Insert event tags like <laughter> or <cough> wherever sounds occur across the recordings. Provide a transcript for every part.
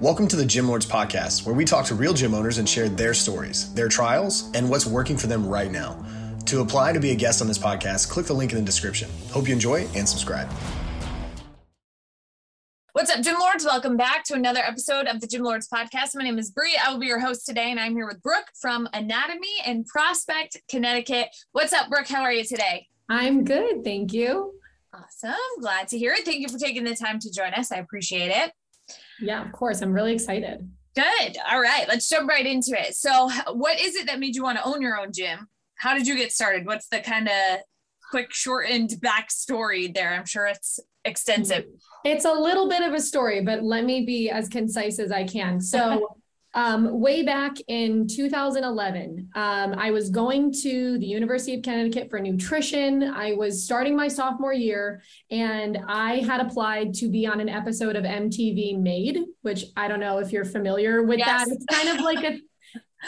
Welcome to the Gym Lords Podcast, where we talk to real gym owners and share their stories, their trials, and what's working for them right now. To apply to be a guest on this podcast, click the link in the description. Hope you enjoy and subscribe. What's up, Gym Lords? Welcome back to another episode of the Gym Lords Podcast. My name is Bree. I will be your host today, and I'm here with Brooke from Anatomy in Prospect, Connecticut. What's up, Brooke? How are you today? I'm good. Thank you. Awesome. Glad to hear it. Thank you for taking the time to join us. I appreciate it. Yeah, of course. I'm really excited. Good. All right. Let's jump right into it. So, what is it that made you want to own your own gym? How did you get started? What's the kind of quick, shortened backstory there? I'm sure it's extensive. It's a little bit of a story, but let me be as concise as I can. So, <laughs> um, way back in 2011, um, I was going to the University of Connecticut for nutrition. I was starting my sophomore year, and I had applied to be on an episode of MTV Made, which I don't know if you're familiar with yes. that. It's kind of like a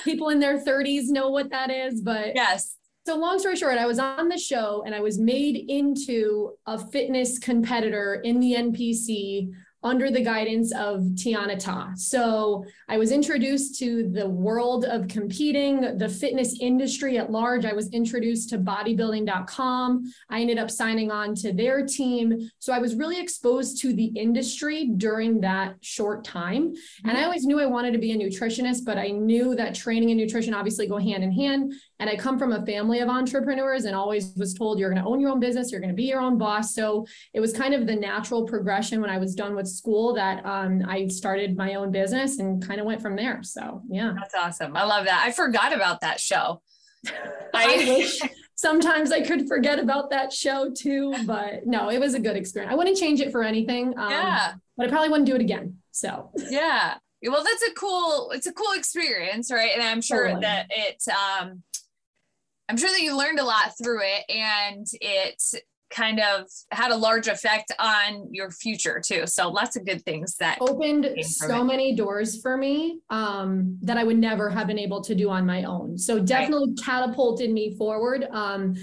people in their 30s know what that is, but yes. So long story short, I was on the show and I was made into a fitness competitor in the NPC under the guidance of Tiana Ta. So I was introduced to the world of competing, the fitness industry at large. I was introduced to bodybuilding.com. I ended up signing on to their team. So I was really exposed to the industry during that short time. And I mm-hmm. always knew I wanted to be a nutritionist, but I knew that training and nutrition obviously go hand in hand. And I come from a family of entrepreneurs and always was told you're going to own your own business, you're going to be your own boss. So it was kind of the natural progression when I was done with school that um, I started my own business and kind of went from there. So yeah. That's awesome. I love that. I forgot about that show. <laughs> I wish sometimes I could forget about that show too, but no, it was a good experience. I wouldn't change it for anything. Um, yeah. But I probably wouldn't do it again. So yeah. Well, that's a cool, it's a cool experience, right? And I'm sure totally. that it um I'm sure that you learned a lot through it and it kind of had a large effect on your future too. So lots of good things that opened so it. many doors for me um, that I would never have been able to do on my own. So definitely right. catapulted me forward. Um,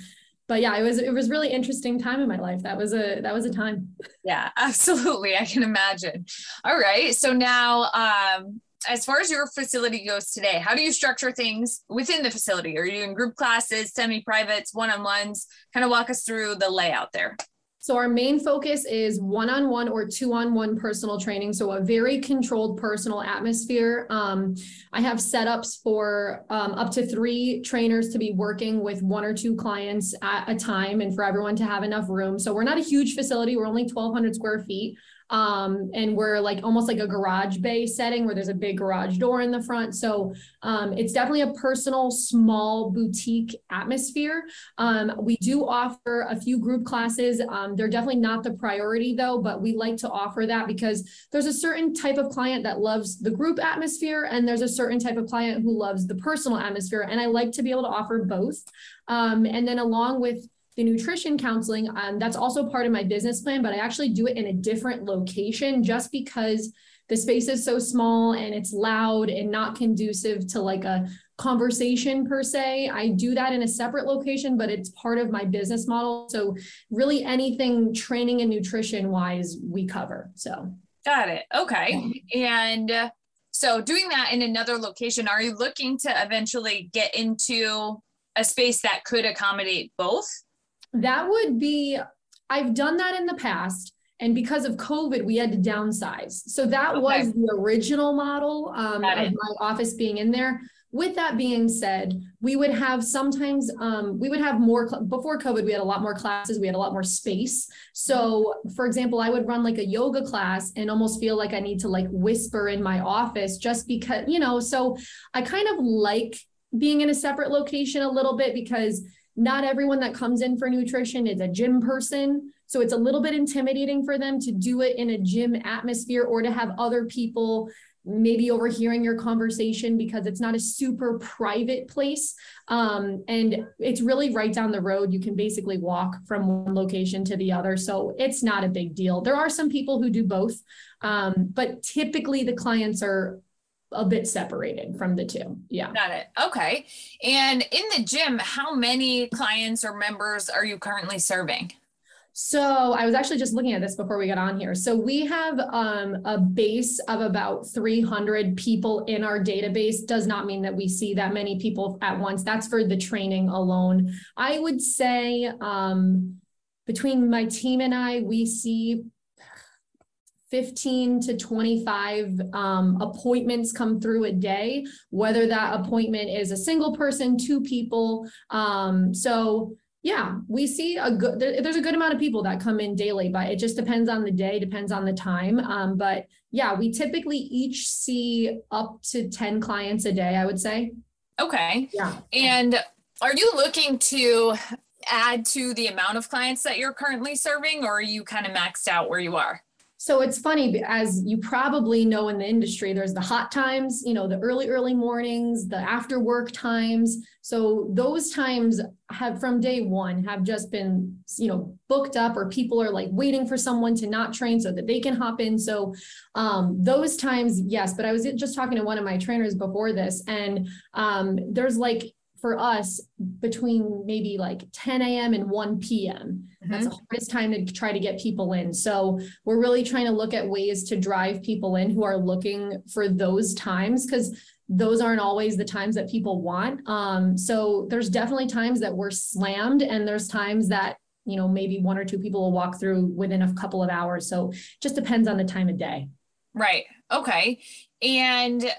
but yeah, it was it was really interesting time in my life. That was a that was a time. Yeah, <laughs> absolutely. I can imagine. All right. So now um as far as your facility goes today, how do you structure things within the facility? Are you doing group classes, semi privates, one on ones? Kind of walk us through the layout there. So, our main focus is one on one or two on one personal training. So, a very controlled personal atmosphere. Um, I have setups for um, up to three trainers to be working with one or two clients at a time and for everyone to have enough room. So, we're not a huge facility, we're only 1,200 square feet um, and we're like almost like a garage bay setting where there's a big garage door in the front. So um, it's definitely a personal, small boutique atmosphere. Um, we do offer a few group classes. Um, they're definitely not the priority though, but we like to offer that because there's a certain type of client that loves the group atmosphere, and there's a certain type of client who loves the personal atmosphere. And I like to be able to offer both. Um, and then along with the nutrition counseling, um, that's also part of my business plan, but I actually do it in a different location just because the space is so small and it's loud and not conducive to like a conversation per se. I do that in a separate location, but it's part of my business model. So, really, anything training and nutrition wise, we cover. So, got it. Okay. And uh, so, doing that in another location, are you looking to eventually get into a space that could accommodate both? That would be, I've done that in the past. And because of COVID, we had to downsize. So that okay. was the original model um, of my office being in there. With that being said, we would have sometimes um, we would have more before COVID. We had a lot more classes. We had a lot more space. So, for example, I would run like a yoga class and almost feel like I need to like whisper in my office just because you know. So, I kind of like being in a separate location a little bit because not everyone that comes in for nutrition is a gym person. So it's a little bit intimidating for them to do it in a gym atmosphere or to have other people maybe overhearing your conversation because it's not a super private place. Um, and it's really right down the road. You can basically walk from one location to the other. So it's not a big deal. There are some people who do both, um, but typically the clients are a bit separated from the two. Yeah. Got it. Okay. And in the gym, how many clients or members are you currently serving? So I was actually just looking at this before we got on here. So we have um, a base of about 300 people in our database. Does not mean that we see that many people at once. That's for the training alone. I would say um, between my team and I, we see 15 to 25 um, appointments come through a day, whether that appointment is a single person, two people. Um, so yeah, we see a good, there's a good amount of people that come in daily, but it just depends on the day, depends on the time. Um, but yeah, we typically each see up to 10 clients a day, I would say. Okay. Yeah. And are you looking to add to the amount of clients that you're currently serving, or are you kind of maxed out where you are? So it's funny, as you probably know in the industry, there's the hot times, you know, the early, early mornings, the after work times. So those times have from day one have just been, you know, booked up or people are like waiting for someone to not train so that they can hop in. So um, those times, yes. But I was just talking to one of my trainers before this, and um, there's like for us between maybe like 10 a.m. and 1 p.m. Mm-hmm. That's the hardest time to try to get people in. So we're really trying to look at ways to drive people in who are looking for those times because those aren't always the times that people want. Um, so there's definitely times that we're slammed, and there's times that you know maybe one or two people will walk through within a couple of hours. So just depends on the time of day. Right. Okay. And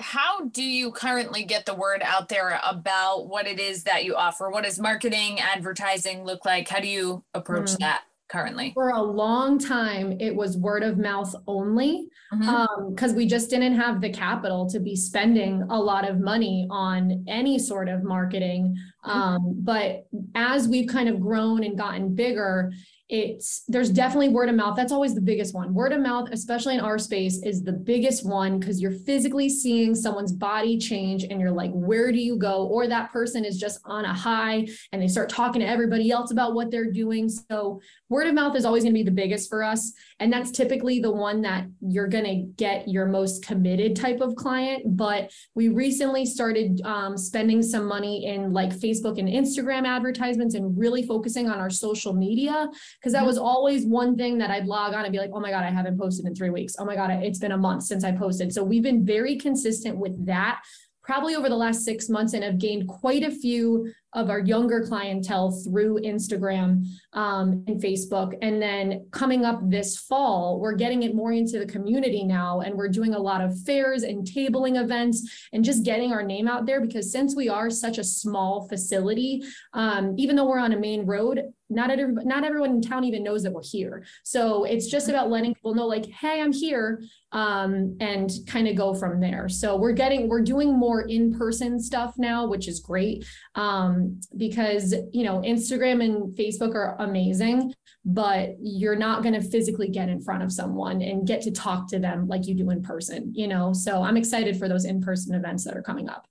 how do you currently get the word out there about what it is that you offer? What does marketing, advertising look like? How do you approach mm. that currently? For a long time, it was word of mouth only because mm-hmm. um, we just didn't have the capital to be spending a lot of money on any sort of marketing. Mm-hmm. Um, but as we've kind of grown and gotten bigger, it's there's definitely word of mouth. That's always the biggest one. Word of mouth especially in our space is the biggest one because you're physically seeing someone's body change and you're like where do you go? Or that person is just on a high and they start talking to everybody else about what they're doing. So word of mouth is always going to be the biggest for us. And that's typically the one that you're going to get your most committed type of client. But we recently started um, spending some money in like facebook and instagram advertisements and really focusing on our social media because that was mm-hmm. always one thing that I'd log on and be like, oh my God, I haven't posted in three weeks. Oh my God, it's been a month since I posted. So we've been very consistent with that probably over the last six months and have gained quite a few of our younger clientele through Instagram um, and Facebook. And then coming up this fall, we're getting it more into the community now. And we're doing a lot of fairs and tabling events and just getting our name out there because since we are such a small facility, um, even though we're on a main road, not every, not everyone in town even knows that we're here. So it's just about letting people know like, hey, I'm here um, and kind of go from there. So we're getting, we're doing more in-person stuff now, which is great. Um, Um, because you know Instagram and Facebook are amazing, but you're not going to physically get in front of someone and get to talk to them like you do in person. You know, so I'm excited for those in-person events that are coming up.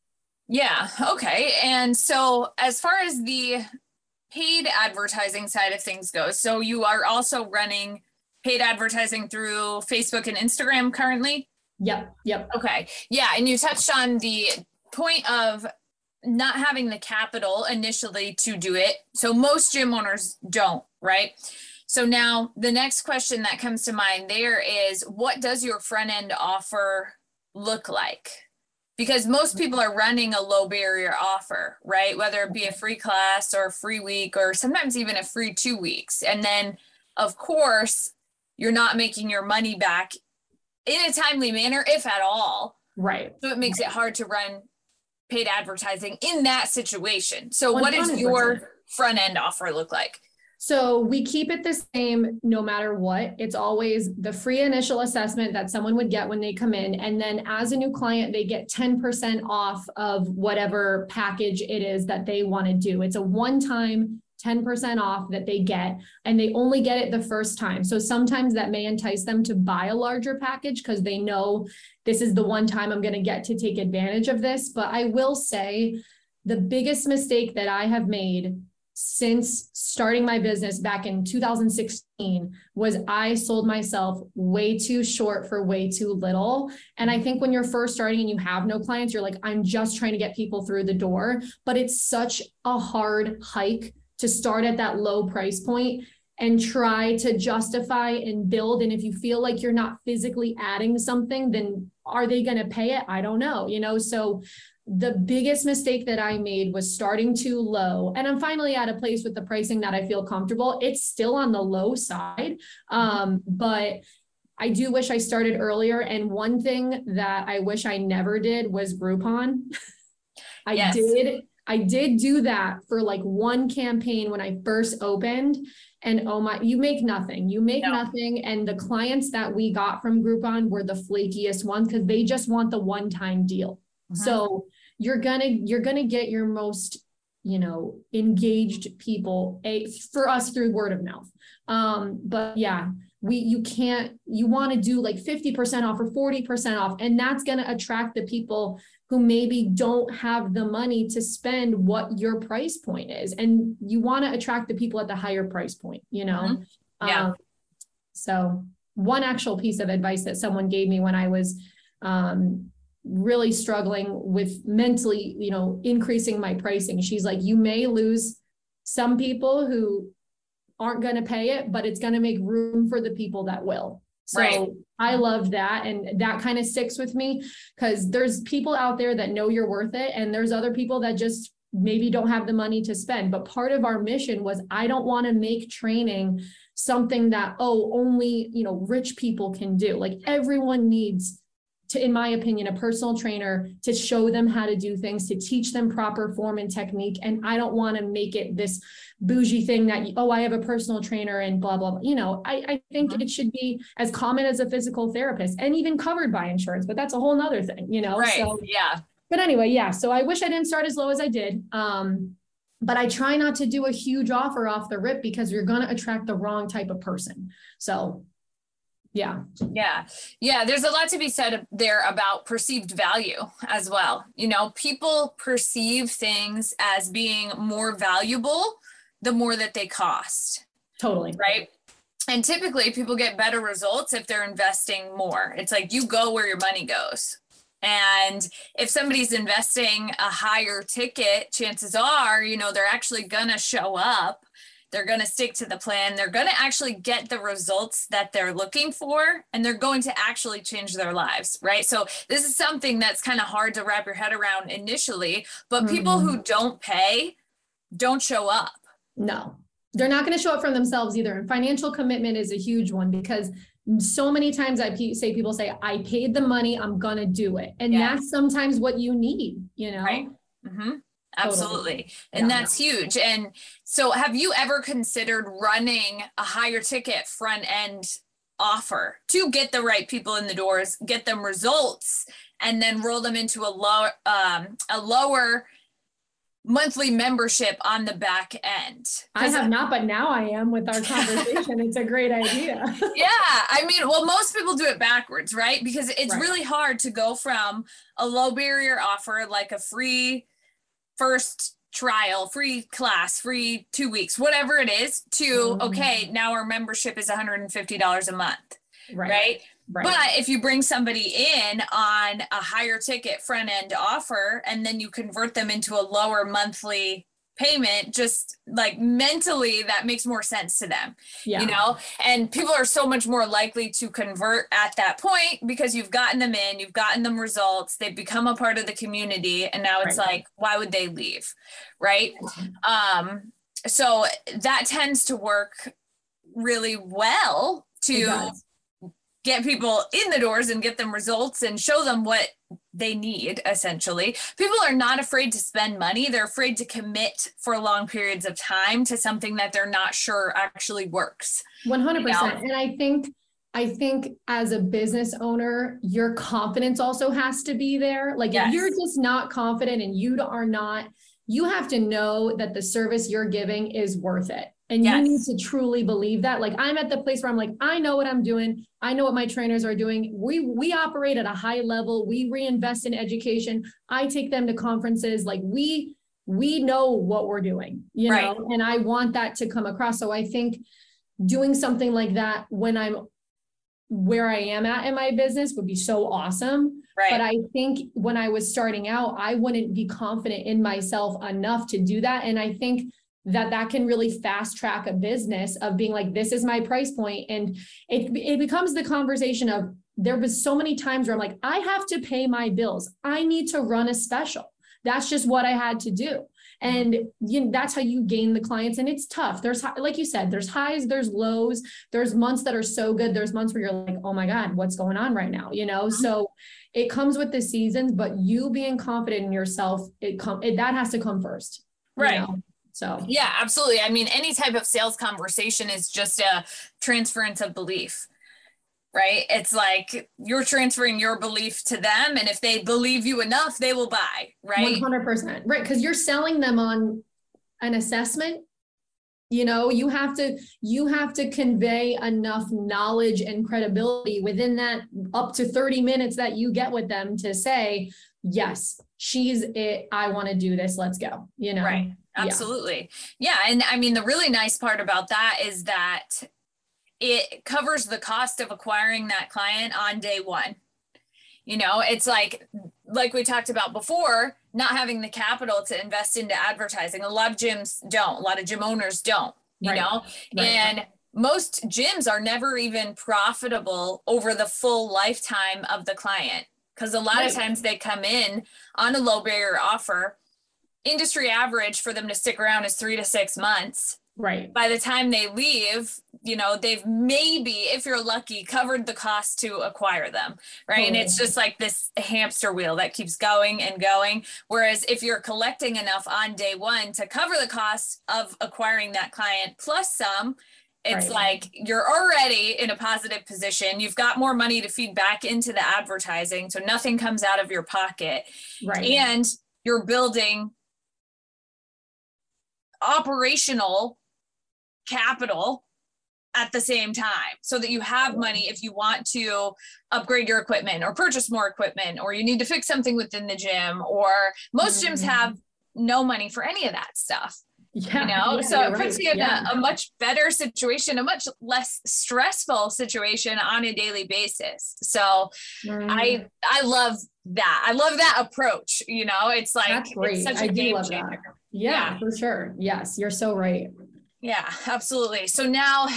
Yeah. Okay. And so as far as the paid advertising side of things goes, so you are also running paid advertising through Facebook and Instagram currently? Yep. Yep. Okay. Yeah. And you touched on the point of not having the capital initially to do it. So most gym owners don't, right? So now the next question that comes to mind there is what does your front end offer look like? Because most people are running a low barrier offer, right? Whether it be a free class or a free week or sometimes even a free two weeks. And then, of course, you're not making your money back in a timely manner, if at all. Right. So it makes it hard to run paid advertising in that situation. So 100%. what does your front end offer look like? So we keep it the same no matter what. It's always the free initial assessment that someone would get when they come in. And then as a new client, they get 10% off of whatever package it is that they want to do. It's a one time 10% off that they get and they only get it the first time. So sometimes that may entice them to buy a larger package because they know this is the one time I'm going to get to take advantage of this. But I will say the biggest mistake that I have made since starting my business back in 2016 was I sold myself way too short for way too little. And I think when you're first starting and you have no clients, you're like, I'm just trying to get people through the door. But it's such a hard hike to start at that low price point and try to justify and build. And if you feel like you're not physically adding something, then are they going to pay it? I don't know, you know? So the biggest mistake that I made was starting too low. And I'm finally at a place with the pricing that I feel comfortable. It's still on the low side. Um, but I do wish I started earlier. And one thing that I wish I never did was Groupon. <laughs> I yes. did I did do that for like one campaign when I first opened. And oh my, you make nothing. You make no. nothing. And the clients that we got from Groupon were the flakiest ones because they just want the one-time deal. Mm-hmm. So you're gonna you're gonna get your most you know engaged people a, for us through word of mouth um but yeah we you can't you want to do like 50% off or 40% off and that's going to attract the people who maybe don't have the money to spend what your price point is and you want to attract the people at the higher price point you know mm-hmm. yeah um, so one actual piece of advice that someone gave me when i was um, really struggling with mentally, you know, increasing my pricing. She's like, you may lose some people who aren't going to pay it, but it's going to make room for the people that will. So right. I love that. And that kind of sticks with me because there's people out there that know you're worth it. And there's other people that just maybe don't have the money to spend. But part of our mission was I don't want to make training something that, oh, only, you know, rich people can do. Like everyone needs to, in my opinion, a personal trainer to show them how to do things, to teach them proper form and technique. And I don't want to make it this bougie thing that, oh, I have a personal trainer and blah, blah, blah. You know, I, I think mm-hmm. it should be as common as a physical therapist and even covered by insurance, but that's a whole nother thing, you know? Right. So, yeah. But anyway, yeah. So I wish I didn't start as low as I did. Um, but I try not to do a huge offer off the rip because you're going to attract the wrong type of person. So yeah. Yeah. Yeah there's a lot to be said there about perceived value as well. You know people perceive things as being more valuable the more that they cost. Totally. Right? And typically people get better results if they're investing more. It's like you go where your money goes. And if somebody's investing a higher ticket chances are you know they're actually gonna show up they're going to stick to the plan. They're going to actually get the results that they're looking for, and they're going to actually change their lives, right? So, this is something that's kind of hard to wrap your head around initially, but mm-hmm. people who don't pay don't show up. No, they're not going to show up from themselves either. And financial commitment is a huge one because so many times I say people say, I paid the money, I'm going to do it. And yes. that's sometimes what you need, you know? Right. Mm-hmm. Absolutely. And yeah. that's huge. And so, have you ever considered running a higher ticket front end offer to get the right people in the doors, get them results, and then roll them into a lower, um, a lower monthly membership on the back end? I have not, but now I am with our conversation. it's a great idea. <laughs> yeah. I mean, well, most people do it backwards, right? Because it's right. really hard to go from a low barrier offer like a free first trial, free class, free two weeks, whatever it is, to mm-hmm. okay, now our membership is $150 a month. Right. right. Right. But if you bring somebody in on a higher ticket front end offer and then you convert them into a lower monthly payment just like mentally that makes more sense to them yeah. you know and people are so much more likely to convert at that point because you've gotten them in you've gotten them results they've become a part of the community and now it's right. like why would they leave right um so that tends to work really well to get people in the doors and get them results and show them what they need essentially. People are not afraid to spend money. They're afraid to commit for long periods of time to something that they're not sure actually works 100% you know? and i think i think as a business owner your confidence also has to be there. Like yes. if you're just not confident and you are not you have to know that the service you're giving is worth it and yes. you need to truly believe that. Like I'm at the place where I'm like, I know what I'm doing. I know what my trainers are doing. We we operate at a high level. We reinvest in education. I take them to conferences. Like we we know what we're doing, you right. know, and I want that to come across. So I think doing something like that when I'm where I am at in my business would be so awesome. Right. But I think when I was starting out, I wouldn't be confident in myself enough to do that. And I think that that can really fast track a business of being like this is my price point. And it it becomes the conversation of there was so many times where I'm like I have to pay my bills. I need to run a special. That's just what I had to do. And you know, that's how you gain the clients. And it's tough. There's like you said there's highs there's lows there's months that are so good there's months where you're like oh my god what's going on right now? You know? Mm-hmm. so it comes with the seasons but you being confident in yourself it come it, that has to come first. Right. know? So, yeah, absolutely. I mean, any type of sales conversation is just a transference of belief, right? It's like you're transferring your belief to them. And if they believe you enough, they will buy, right? 100%. Right. Because you're selling them on an assessment you know you have to you have to convey enough knowledge and credibility within that up to 30 minutes that you get with them to say yes she's it i want to do this let's go you know right absolutely yeah. yeah and i mean the really nice part about that is that it covers the cost of acquiring that client on day one you know it's like like we talked about before not having the capital to invest into advertising a lot of gyms don't a lot of gym owners don't you right. know right. and most gyms are never even profitable over the full lifetime of the client because a lot right. of times they come in on a low barrier offer. Industry average for them to stick around is three to six months. Right. By the time they leave, you know, they've maybe, if you're lucky, covered the cost to acquire them. Right. And it's just like this hamster wheel that keeps going and going. Whereas if you're collecting enough on day one to cover the cost of acquiring that client plus some, it's right. like you're already in a positive position. You've got more money to feed back into the advertising. So nothing comes out of your pocket. Right. And you're building operational capital at the same time so that you have money if you want to upgrade your equipment or purchase more equipment or you need to fix something within the gym or most mm-hmm. gyms have no money for any of that stuff yeah, you know yeah, so it puts right. you in yeah. a, a, much better situation a much less stressful situation on a daily basis so mm. i i love that i love that approach you know it's like it's such a I game changer yeah, for sure. Yes you're so right. Yeah absolutely. So now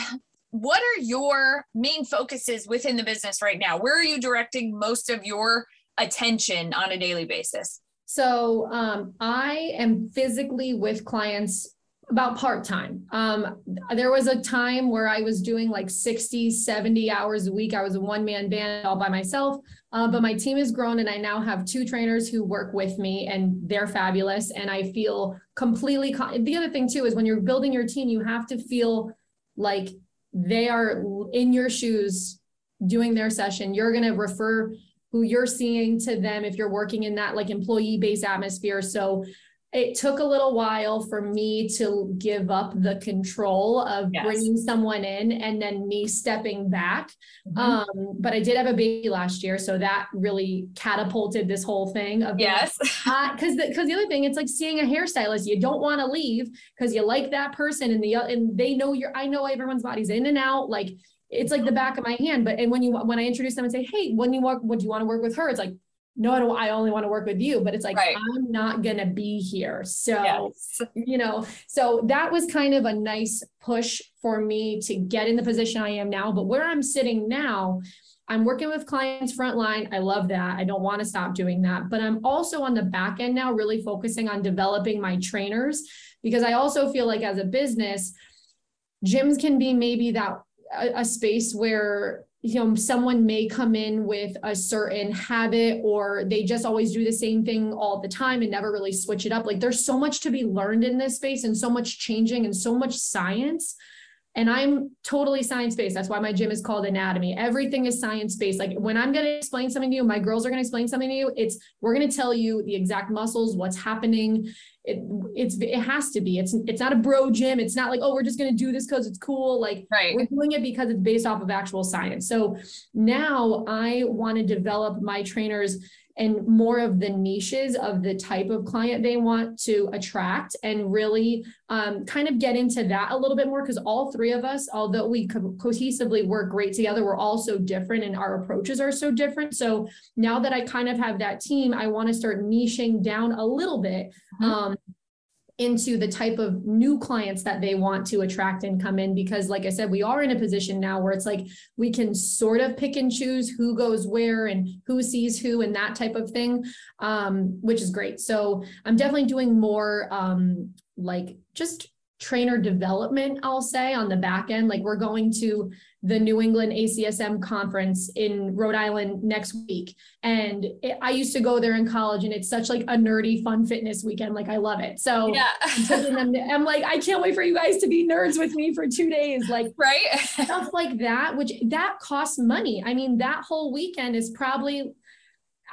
what are your main focuses within the business right now? Where are you directing most of your attention on a daily basis? So um, I am physically with clients about part time. Um, there was a time where I was doing like 60, 70 hours a week. I was a one man band all by myself. Uh, but my team has grown and I now have two trainers who work with me and they're fabulous. And I feel completely. Con- the other thing too is when you're building your team, you have to feel like they are in your shoes doing their session. You're going to refer who you're seeing to them if you're working in that like employee based atmosphere. So it took a little while for me to give up the control of yes. bringing someone in and then me stepping back. Mm-hmm. Um, but I did have a baby last year, so that really catapulted this whole thing of yes, <laughs> because the, because the other thing, it's like seeing a hairstylist. You don't want to leave because you like that person, and the and they know you're. I know everyone's body's in and out. Like it's like the back of my hand. But and when you when I introduce them and say, hey, when you work, would you want to work with her? It's like, no, I don't. I only want to work with you. But it's like right. I'm not gonna be here. So yes. you know, so that was kind of a nice push for me to get in the position I am now. But where I'm sitting now. I'm working with clients frontline. I love that. I don't want to stop doing that. But I'm also on the back end now, really focusing on developing my trainers because I also feel like as a business, gyms can be maybe that a, a space where you know someone may come in with a certain habit or they just always do the same thing all the time and never really switch it up. Like there's so much to be learned in this space and so much changing and so much science and I'm totally science based. That's why my gym is called Anatomy. Everything is science based. Like when I'm going to explain something to you, my girls are going to explain something to you. It's we're going to tell you the exact muscles, what's happening. It it's it has to be. It's it's not a bro gym. It's not like oh we're just going to do this because it's cool. Like right. we're doing it because it's based off of actual science. So now I want to develop my trainers and more of the niches of the type of client they want to attract and really um, kind of get into that a little bit more because all three of us although we co- cohesively work great together we're all so different and our approaches are so different so now that i kind of have that team i want to start niching down a little bit mm-hmm. um, into the type of new clients that they want to attract and come in because like i said we are in a position now where it's like we can sort of pick and choose who goes where and who sees who and that type of thing um, which is great so i'm definitely doing more um, like just trainer development, I'll say, on the back end. Like we're going to the New England ACSM conference in Rhode Island next week. And it, I used to go there in college and it's such like a nerdy fun fitness weekend. Like I love it. So yeah. I'm, them, I'm like, I can't wait for you guys to be nerds with me for two days. Like right. stuff like that, which that costs money. I mean, that whole weekend is probably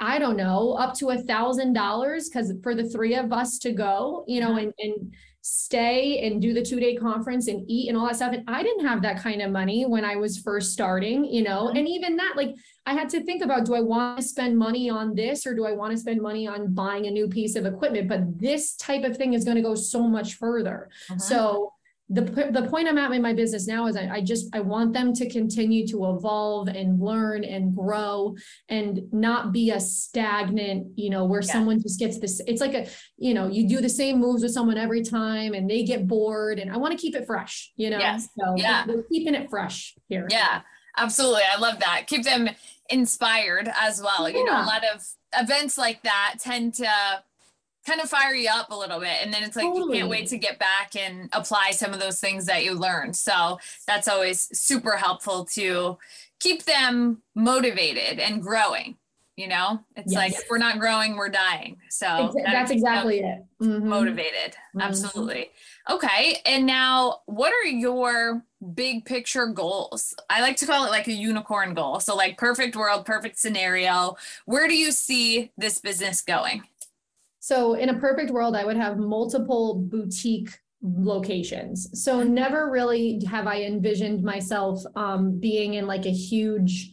I don't know, up to a thousand dollars because for the three of us to go, you know, mm-hmm. and and stay and do the two day conference and eat and all that stuff. And I didn't have that kind of money when I was first starting, you know, mm-hmm. and even that, like, I had to think about do I want to spend money on this or do I want to spend money on buying a new piece of equipment? But this type of thing is going to go so much further. Mm-hmm. So the, the point I'm at in my business now is I, I, just I want them to continue to evolve and learn and grow and not be a stagnant, you know, where yeah. someone just gets this. It's like a, you know, you do the same moves with someone every time and they get bored. And I want to keep it fresh, you know. Yes. So yeah. we're keeping it fresh here. Yeah, absolutely. I love that. Keep them inspired as well. Yeah. You know, a lot of events like that tend to kind of fire you up a little bit and then it's like totally. you can't wait to get back and apply some of those things that you learned. So that's always super helpful to keep them motivated and growing you know? It's yes. like if we're not growing we're dying. So that's exactly it. Mm-hmm. motivated. Mm-hmm. absolutely. Okay and now what are your big picture goals? I like to call it like a unicorn goal. So like perfect world perfect scenario. Where do you see this business going so in a perfect world, I would have multiple boutique locations. So never really have I envisioned myself um, being in like a huge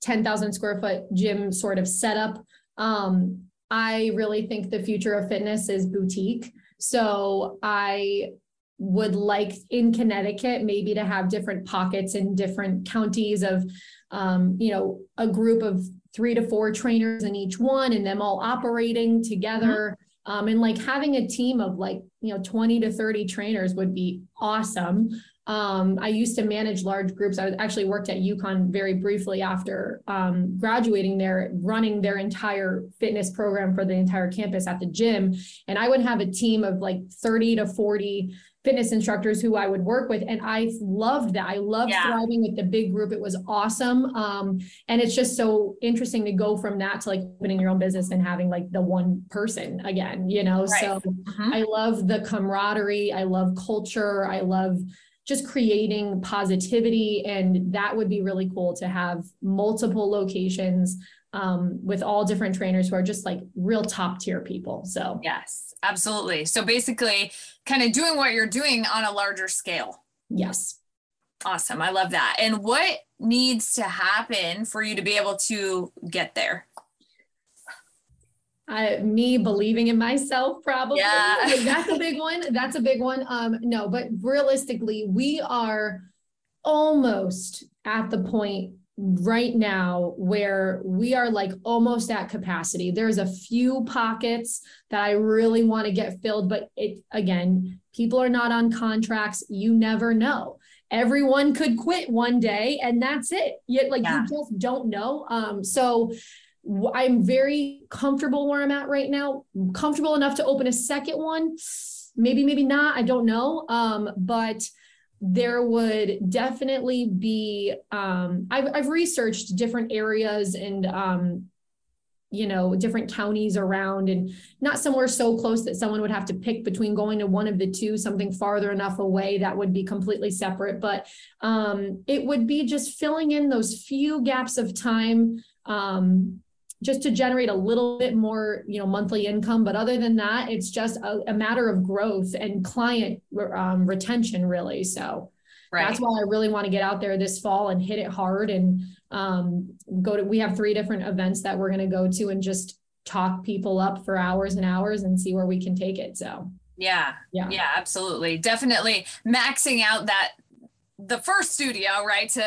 10,000 square foot gym sort of setup. Um, I really think the future of fitness is boutique. So I would like in Connecticut maybe to have different pockets in different counties of, um, you know, a group of three to four trainers in each one and them all operating together. Mm-hmm. Um, and like having a team of like, you know, 20 to 30 trainers would be awesome. Um, I used to manage large groups. I actually worked at UConn very briefly after um, graduating there, running their entire fitness program for the entire campus at the gym. And I would have a team of like 30 to 40 fitness instructors who I would work with. And I loved that. I loved yeah. thriving with the big group. It was awesome. Um, and it's just so interesting to go from that to like opening your own business and having like the one person again, you know? Right. So mm-hmm. I love the camaraderie. I love culture. I love just creating positivity. And that would be really cool to have multiple locations um, with all different trainers who are just like real top tier people. So, yes, absolutely. So, basically, kind of doing what you're doing on a larger scale. Yes. Awesome. I love that. And what needs to happen for you to be able to get there? Uh, me believing in myself, probably. Yeah. <laughs> That's a big one. That's a big one. Um, no, but realistically, we are almost at the point right now where we are like almost at capacity. There's a few pockets that I really want to get filled, but it again, people are not on contracts. You never know. Everyone could quit one day and that's it. Yet like yeah. you just don't know. Um so I'm very comfortable where I'm at right now. Comfortable enough to open a second one. Maybe maybe not, I don't know. Um but there would definitely be um, I've, I've researched different areas and um, you know different counties around and not somewhere so close that someone would have to pick between going to one of the two something farther enough away that would be completely separate. But um, it would be just filling in those few gaps of time um, just to generate a little bit more you know monthly income. But other than that it's just a, a matter of growth and client um, retention really. So right. that's why i really want to get out there this fall and hit it hard and um, go to we have three different events that we're going to go to and just talk people up for hours and hours and see where we can take it so. Yeah. Yeah. Yeah absolutely. Definitely maxing out that the first studio right to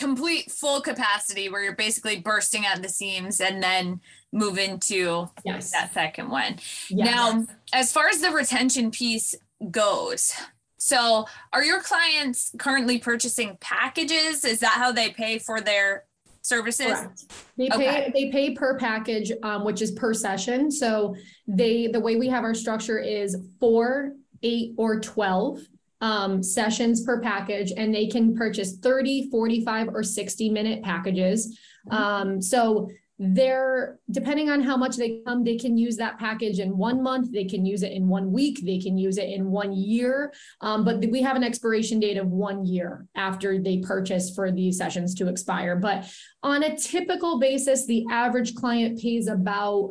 complete full capacity where you're basically bursting at the seams and then move into yes. that second one. Yes. Now, as far as the retention piece goes, so are your clients currently purchasing packages? Is that how they pay for their services? Correct. They pay okay. they pay per package, um, which is per session. So they the way we have our structure is four, eight, or 12 um, sessions per package, and they can purchase 30, 45, or 60 minute packages. Mm-hmm. Um, so they're depending on how much they come they can use that package in one month they can use it in one week they can use it in one year um, but we have an expiration date of one year after they purchase for these sessions to expire but on a typical basis the average client pays about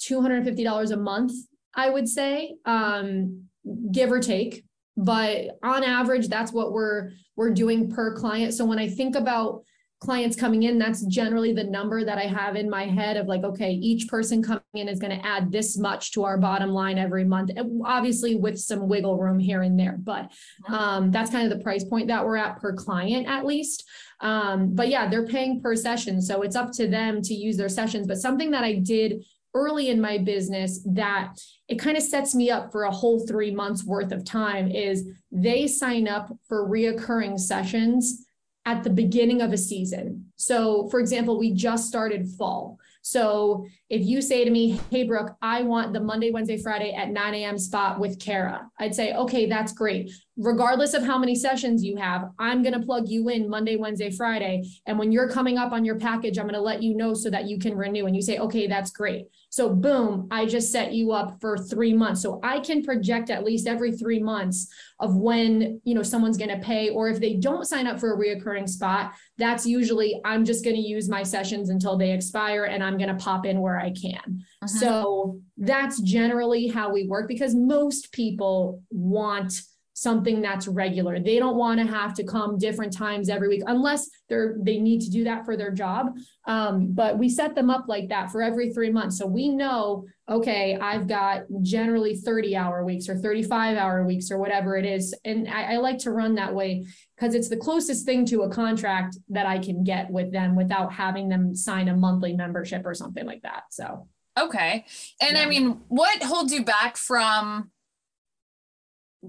$250 a month i would say um, give or take but on average that's what we're we're doing per client so when i think about clients coming in, that's generally the number that I have in my head of like, okay, each person coming in is going to add this much to our bottom line every month, obviously with some wiggle room here and there. But um, that's kind of the price point that we're at per client, at least. Um, but yeah, they're paying per session. So it's up to them to use their sessions. But something that I did early in my business that it kind of sets me up for a whole three months worth of time is they sign up for reoccurring sessions at the beginning of a season. So, for example, we just started fall. So if you say to me, Hey, Brooke, I want the Monday, Wednesday, Friday at 9 a.m. spot with Kara, I'd say, Okay, that's great. Regardless of how many sessions you have, I'm going to plug you in Monday, Wednesday, Friday. And when you're coming up on your package, I'm going to let you know so that you can renew. And you say, Okay, that's great. So, boom, I just set you up for three months. So I can project at least every three months of when you know someone's going to pay or if they don't sign up for a reoccurring spot that's usually i'm just going to use my sessions until they expire and i'm going to pop in where i can uh-huh. so that's generally how we work because most people want something that's regular. They don't want to have to come different times every week unless they're they need to do that for their job. Um, but we set them up like that for every three months. So we know, okay, I've got generally 30 hour weeks or 35 hour weeks or whatever it is. And I, I like to run that way because it's the closest thing to a contract that I can get with them without having them sign a monthly membership or something like that. So okay. And yeah. I mean, what holds you back from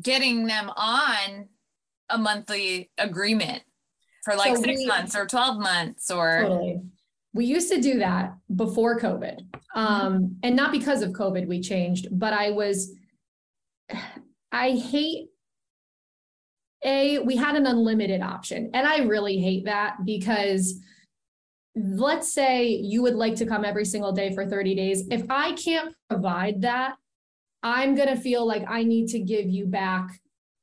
getting them on a monthly agreement for like so six we, months or 12 months or totally. we used to do that before covid um mm-hmm. and not because of covid we changed but i was <sighs> i hate a we had an unlimited option and i really hate that because let's say you would like to come every single day for 30 days if i can't provide that I'm going to feel like I need to give you back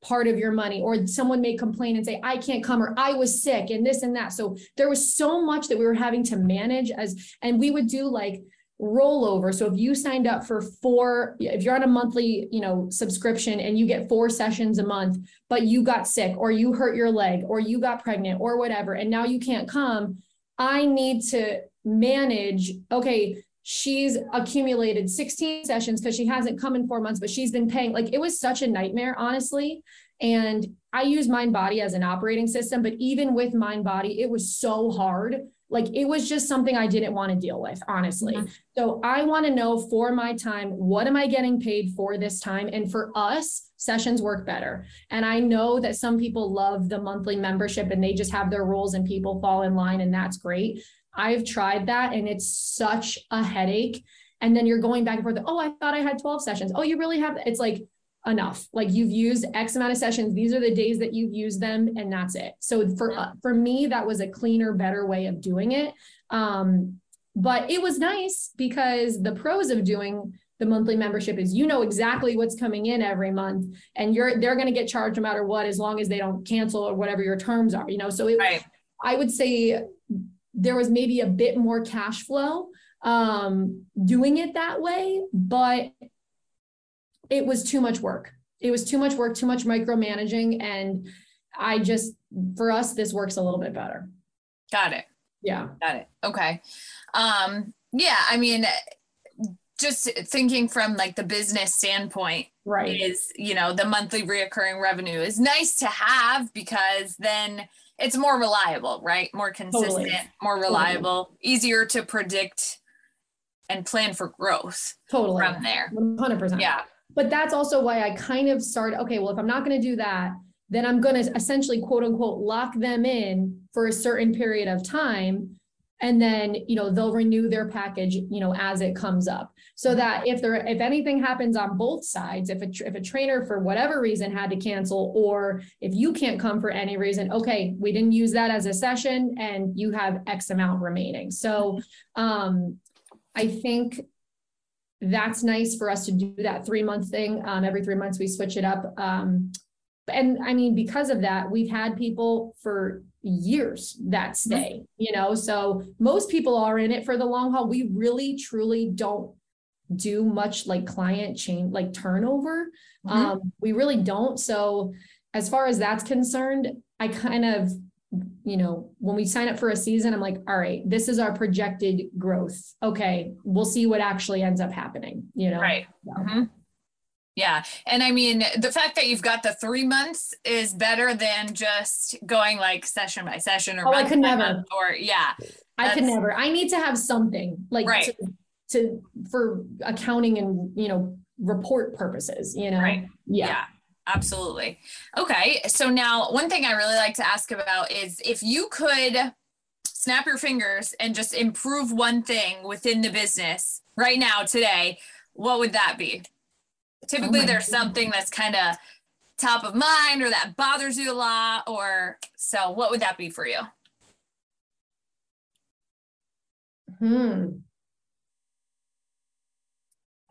part of your money or someone may complain and say i can't come or i was sick and this and that. So there was so much that we were having to manage as and we would do like rollover. So if you signed up for four if you're on a monthly you know subscription and you get four sessions a month but you got sick or you hurt your leg or you got pregnant or whatever and now you can't come i need to manage okay she's accumulated 16 sessions because she hasn't come in four months, but she's been paying. Like it was such a nightmare, honestly. And I use Mindbody as an operating system, but even with Mindbody, it was so hard. Like it was just something I didn't want to deal with, honestly. Mm-hmm. So I want to know for my time, what am I getting paid for this time? And for us, sessions work better. And I know that some people love the monthly membership and they just have their rules and people fall in line, and that's great. I've tried that and it's such a headache. And then you're going back and forth. Oh, I thought I had 12 sessions. Oh, you really have. It's like enough. Like you've used X amount of sessions. These are the days that you've used them, and that's it. So for uh, for me, that was a cleaner, better way of doing it. Um, but it was nice because the pros of doing the monthly membership is you know exactly what's coming in every month and you're they're going to get charged no matter what as long as they don't cancel or whatever your terms are you know so it, right. i would say there was maybe a bit more cash flow um, doing it that way, but it was too much work. It was too much work, too much micromanaging. And I just, for us, this works a little bit better. Got it. Yeah. Got it. Okay. Um, yeah. I mean, just thinking from like the business standpoint right is you know the monthly reoccurring revenue is nice to have because then it's more reliable right? More consistent totally. more reliable totally. easier to predict and plan for growth totally. from there. 100% yeah. But that's also why i kind of started okay well if i'm not going to do that then i'm going to essentially quote unquote lock them in for a certain period of time and then you know they'll renew their package you know as it comes up so that if there if anything happens on both sides if a, if a trainer for whatever reason had to cancel or if you can't come for any reason okay we didn't use that as a session and you have x amount remaining. So um i think that's nice for us to do that three month thing. Um, every three months we switch it up. Um, and i mean because of that we've had people for years that mm-hmm. stay you know? So most people are in it for the long haul. We really truly don't do much like client change like turnover mm-hmm. um we really don't so as far as that's concerned i kind of you know when we sign up for a season i'm like all right this is our projected growth okay we'll see what actually ends up happening you know right mm-hmm. Yeah. And I mean, the fact that you've got the three months is better than just going like session by session or oh, I could never. or yeah. I could never. I need to have something like right. to, to for accounting and you know report purposes, you know. Right. Yeah. yeah. Absolutely. Okay. So now one thing I really like to ask about is if you could snap your fingers and just improve one thing within the business right now today, what would that be? Typically, oh there's something that's kind of top of mind or that bothers you a lot. Or so, what would that be for you? Hmm.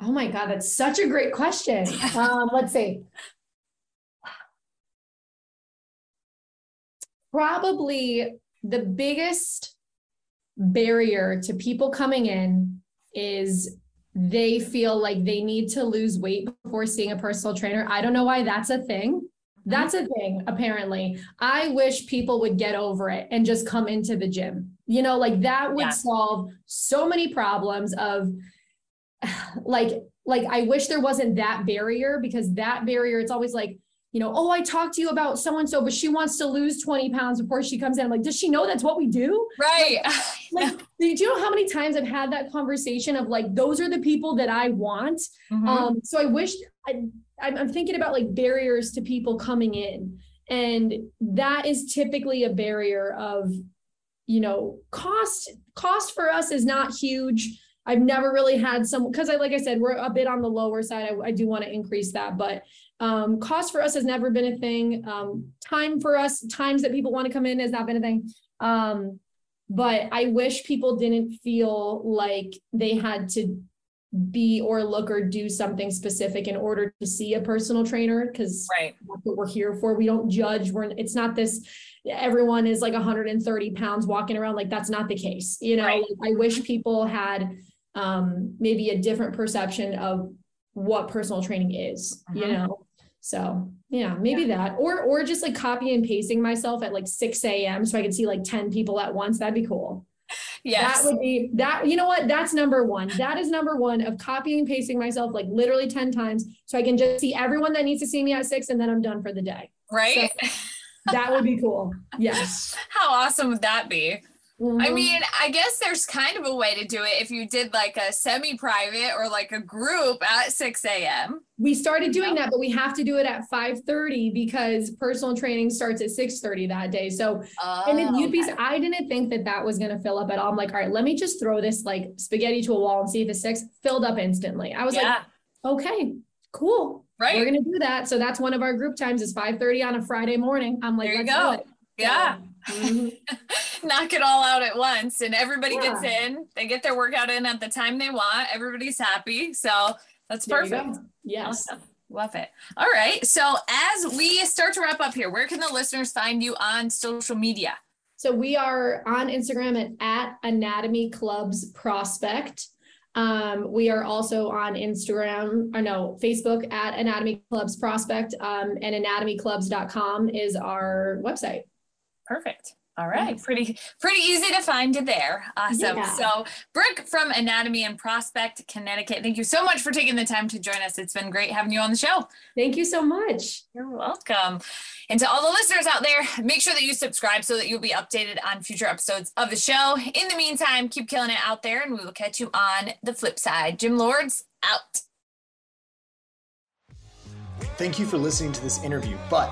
Oh my God, that's such a great question. <laughs> um, let's see. Probably the biggest barrier to people coming in is they feel like they need to lose weight before seeing a personal trainer. I don't know why that's a thing. Mm-hmm. That's a thing, apparently. I wish people would get over it and just come into the gym. You know, like that would yeah. solve so many problems of like, like I wish there wasn't that barrier because that barrier, it's always like, you know, oh, I talked to you about so and so, but she wants to lose 20 pounds before she comes in. I'm like, does she know that's what we do? Right. Like, <laughs> like do you know how many times I've had that conversation of like, those are the people that I want? Mm-hmm. Um, so I wish I, I'm thinking about like barriers to people coming in. And that is typically a barrier of, you know, cost. Cost for us is not huge. I've never really had some because I like I said, we're a bit on the lower side. I, I do want to increase that, but um, cost for us has never been a thing. Um, time for us, times that people want to come in has not been a thing. Um, but I wish people didn't feel like they had to be or look or do something specific in order to see a personal trainer because right. that's what we're here for. We don't judge. We're it's not this everyone is like 130 pounds walking around like that's not the case. You know, right. like, I wish people had um maybe a different perception of what personal training is, you mm-hmm. know. So yeah, maybe yeah. that. Or or just like copy and pasting myself at like 6 a.m. so I could see like 10 people at once. That'd be cool. Yes. That would be that, you know what? That's number one. That is number one of copying and pasting myself like literally 10 times so I can just see everyone that needs to see me at six and then I'm done for the day. Right. So that would be cool. <laughs> Yes. How awesome would that be? Mm-hmm. I mean, I guess there's kind of a way to do it if you did like a semi private or like a group at 6 a.m. We started doing that, but we have to do it at 5:30 because personal training starts at 6:30 that day. So, oh, and then you'd be, okay. I didn't think that that was going to fill up at all. I'm like, all right, let me just throw this like spaghetti to a wall and see if it's six filled up instantly. I was yeah. like, okay, cool. Right. We're going to do that. So that's one of our group times is 5:30 on a Friday morning. I'm like, there you go. Yeah. Mm-hmm. <laughs> Knock it all out at once and everybody yeah. gets in. They get their workout in at the time they want. Everybody's happy. So that's there perfect. Yes. Awesome. Love it. All right. So as we start to wrap up here, where can the listeners find you on social media? So we are on Instagram at, at Anatomy Clubs Prospect. Um, we are also on Instagram, or no, Facebook at Anatomy Clubs Prospect, um, and anatomyclubs.com is our website. Perfect. All right, pretty pretty easy to find it there. Awesome. Yeah. So, Brooke from Anatomy and Prospect, Connecticut. Thank you so much for taking the time to join us. It's been great having you on the show. Thank you so much. You're welcome. And to all the listeners out there, make sure that you subscribe so that you'll be updated on future episodes of the show. In the meantime, keep killing it out there, and we will catch you on the flip side. Gym Lords out. Thank you for listening to this interview, but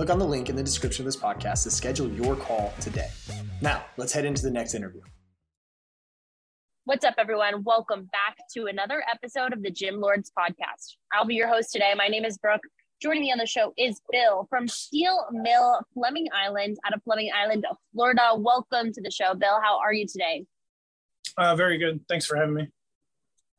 Click on the link in the description of this podcast to schedule your call today. Now, let's head into the next interview. What's up, everyone? Welcome back to another episode of the Gym Lords podcast. I'll be your host today. My name is Brooke. Joining me on the show is Bill from Steel Mill Fleming Island out of Fleming Island, Florida. Welcome to the show, Bill. How are you today? Uh, very good. Thanks for having me.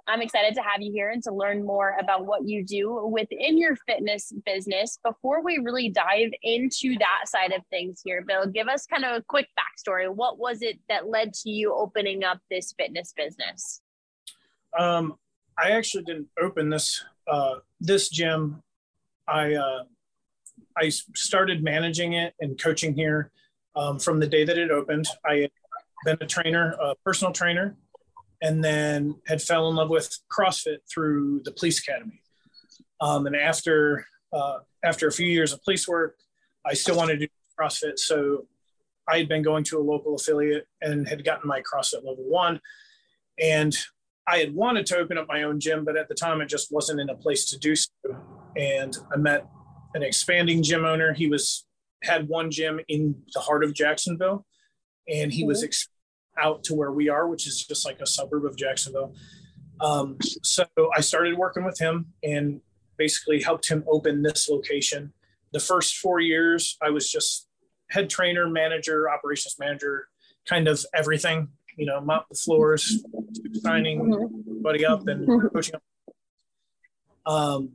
I'm excited to have you here and to learn more about what you do within your fitness business. Before we really dive into that side of things here, Bill, give us kind of a quick backstory. What was it that led to you opening up this fitness business? Um, I actually didn't open this uh, this gym. I uh, I started managing it and coaching here um, from the day that it opened. I had been a trainer, a personal trainer and then had fell in love with CrossFit through the police academy. Um, and after uh, after a few years of police work, I still wanted to do CrossFit. So I had been going to a local affiliate and had gotten my CrossFit level one. And I had wanted to open up my own gym, but at the time it just wasn't in a place to do so. And I met an expanding gym owner. He was had one gym in the heart of Jacksonville, and he mm-hmm. was out to where we are, which is just like a suburb of Jacksonville. Um, so I started working with him and basically helped him open this location. The first four years, I was just head trainer, manager, operations manager, kind of everything. You know, mop the floors, signing everybody up, and coaching. Um,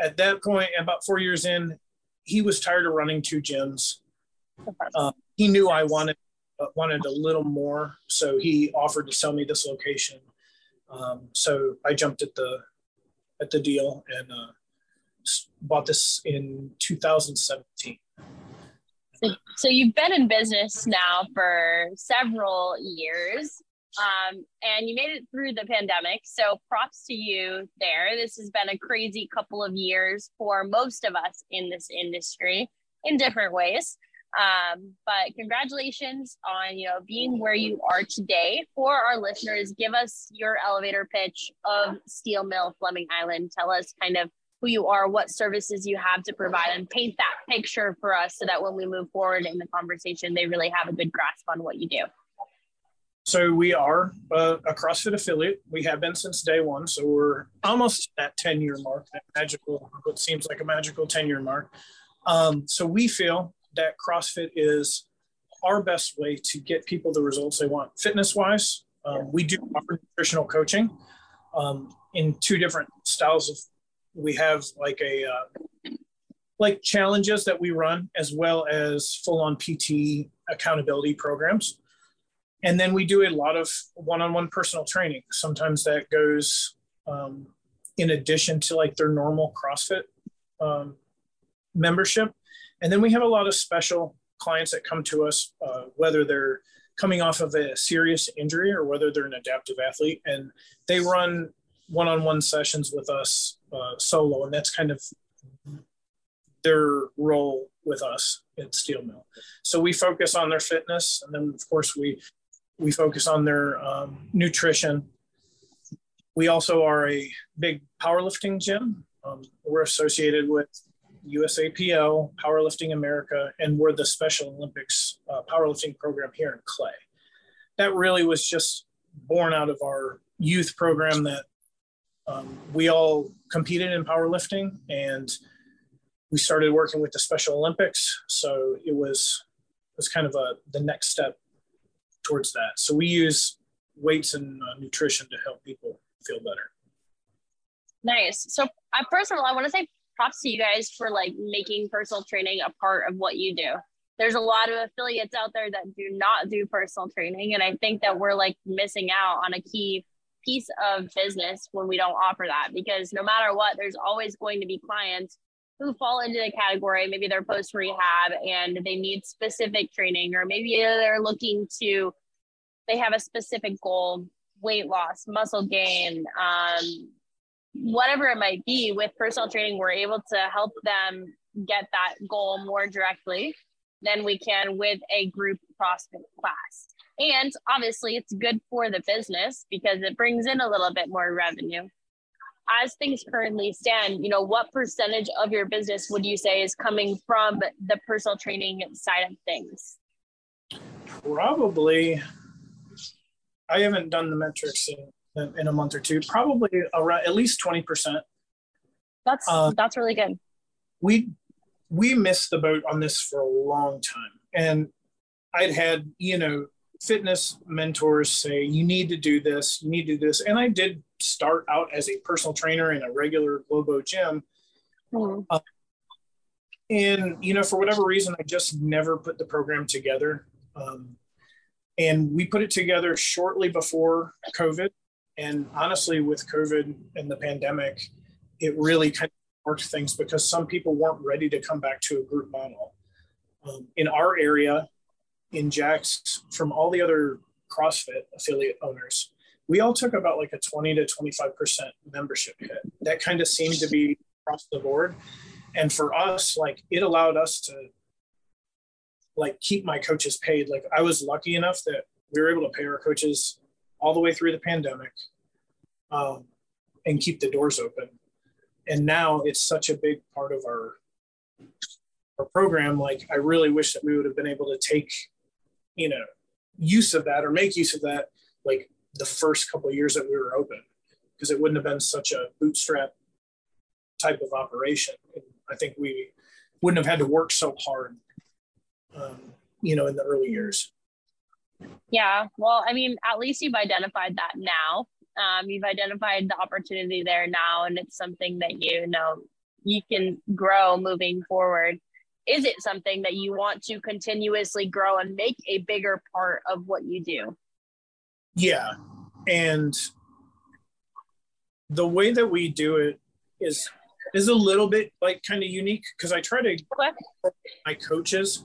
at that point, about four years in, he was tired of running two gyms. Uh, he knew I wanted wanted a little more, so he offered to sell me this location. Um, so I jumped at the at the deal and uh, bought this in 2017. So, so you've been in business now for several years, um, and you made it through the pandemic. So props to you there. This has been a crazy couple of years for most of us in this industry in different ways. Um, but congratulations on you know being where you are today. For our listeners, give us your elevator pitch of Steel Mill Fleming Island. Tell us kind of who you are, what services you have to provide, and paint that picture for us so that when we move forward in the conversation, they really have a good grasp on what you do. So we are a, a CrossFit affiliate. We have been since day one. So we're almost at 10 year mark, that magical, what seems like a magical 10 year mark. Um, so we feel that CrossFit is our best way to get people the results they want fitness wise. Um, we do offer nutritional coaching um, in two different styles of. We have like a uh, like challenges that we run as well as full on PT accountability programs. And then we do a lot of one on one personal training. Sometimes that goes um, in addition to like their normal CrossFit um, membership. And then we have a lot of special clients that come to us, uh, whether they're coming off of a serious injury or whether they're an adaptive athlete, and they run one-on-one sessions with us uh, solo, and that's kind of their role with us at Steel Mill. So we focus on their fitness, and then of course we we focus on their um, nutrition. We also are a big powerlifting gym. Um, we're associated with USAPL, Powerlifting America, and we're the Special Olympics uh, powerlifting program here in Clay. That really was just born out of our youth program that um, we all competed in powerlifting and we started working with the Special Olympics. So it was it was kind of a the next step towards that. So we use weights and uh, nutrition to help people feel better. Nice. So, I, all, I want to say props to you guys for like making personal training a part of what you do. There's a lot of affiliates out there that do not do personal training. And I think that we're like missing out on a key piece of business when we don't offer that because no matter what, there's always going to be clients who fall into the category. Maybe they're post rehab and they need specific training, or maybe they're looking to, they have a specific goal weight loss, muscle gain, um, whatever it might be. With personal training, we're able to help them get that goal more directly than we can with a group CrossFit class. And obviously, it's good for the business because it brings in a little bit more revenue. As things currently stand, you know, what percentage of your business would you say is coming from the personal training side of things? Probably, I haven't done the metrics in, in a month or two. Probably around at least twenty percent. That's uh, that's really good. We we missed the boat on this for a long time, and I'd had you know fitness mentors say you need to do this you need to do this and i did start out as a personal trainer in a regular globo gym mm. uh, and you know for whatever reason i just never put the program together um, and we put it together shortly before covid and honestly with covid and the pandemic it really kind of worked things because some people weren't ready to come back to a group model um, in our area in Jax from all the other CrossFit affiliate owners, we all took about like a 20 to 25% membership hit. That kind of seemed to be across the board. And for us, like it allowed us to like keep my coaches paid. Like I was lucky enough that we were able to pay our coaches all the way through the pandemic um, and keep the doors open. And now it's such a big part of our our program. Like I really wish that we would have been able to take you know use of that or make use of that like the first couple years that we were open because it wouldn't have been such a bootstrap type of operation and i think we wouldn't have had to work so hard um, you know in the early years yeah well i mean at least you've identified that now um, you've identified the opportunity there now and it's something that you know you can grow moving forward is it something that you want to continuously grow and make a bigger part of what you do? Yeah. And the way that we do it is is a little bit like kind of unique because I try to okay. my coaches.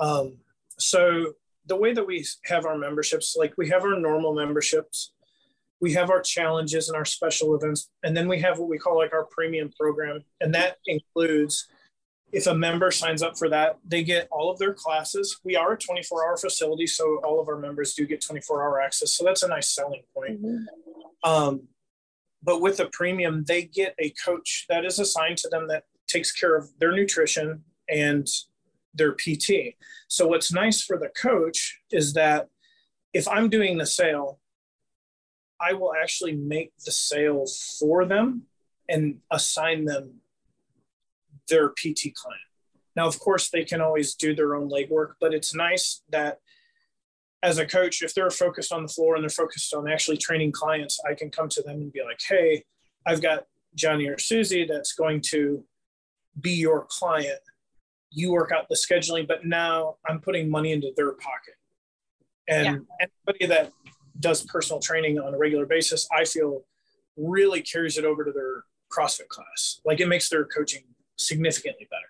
Um, so the way that we have our memberships, like we have our normal memberships, we have our challenges and our special events, and then we have what we call like our premium program, and that includes if a member signs up for that, they get all of their classes. We are a 24 hour facility, so all of our members do get 24 hour access. So that's a nice selling point. Mm-hmm. Um, but with the premium, they get a coach that is assigned to them that takes care of their nutrition and their PT. So what's nice for the coach is that if I'm doing the sale, I will actually make the sale for them and assign them their PT client. Now, of course, they can always do their own legwork, but it's nice that as a coach, if they're focused on the floor and they're focused on actually training clients, I can come to them and be like, hey, I've got Johnny or Susie that's going to be your client. You work out the scheduling, but now I'm putting money into their pocket. And yeah. anybody that does personal training on a regular basis, I feel really carries it over to their CrossFit class. Like it makes their coaching significantly better.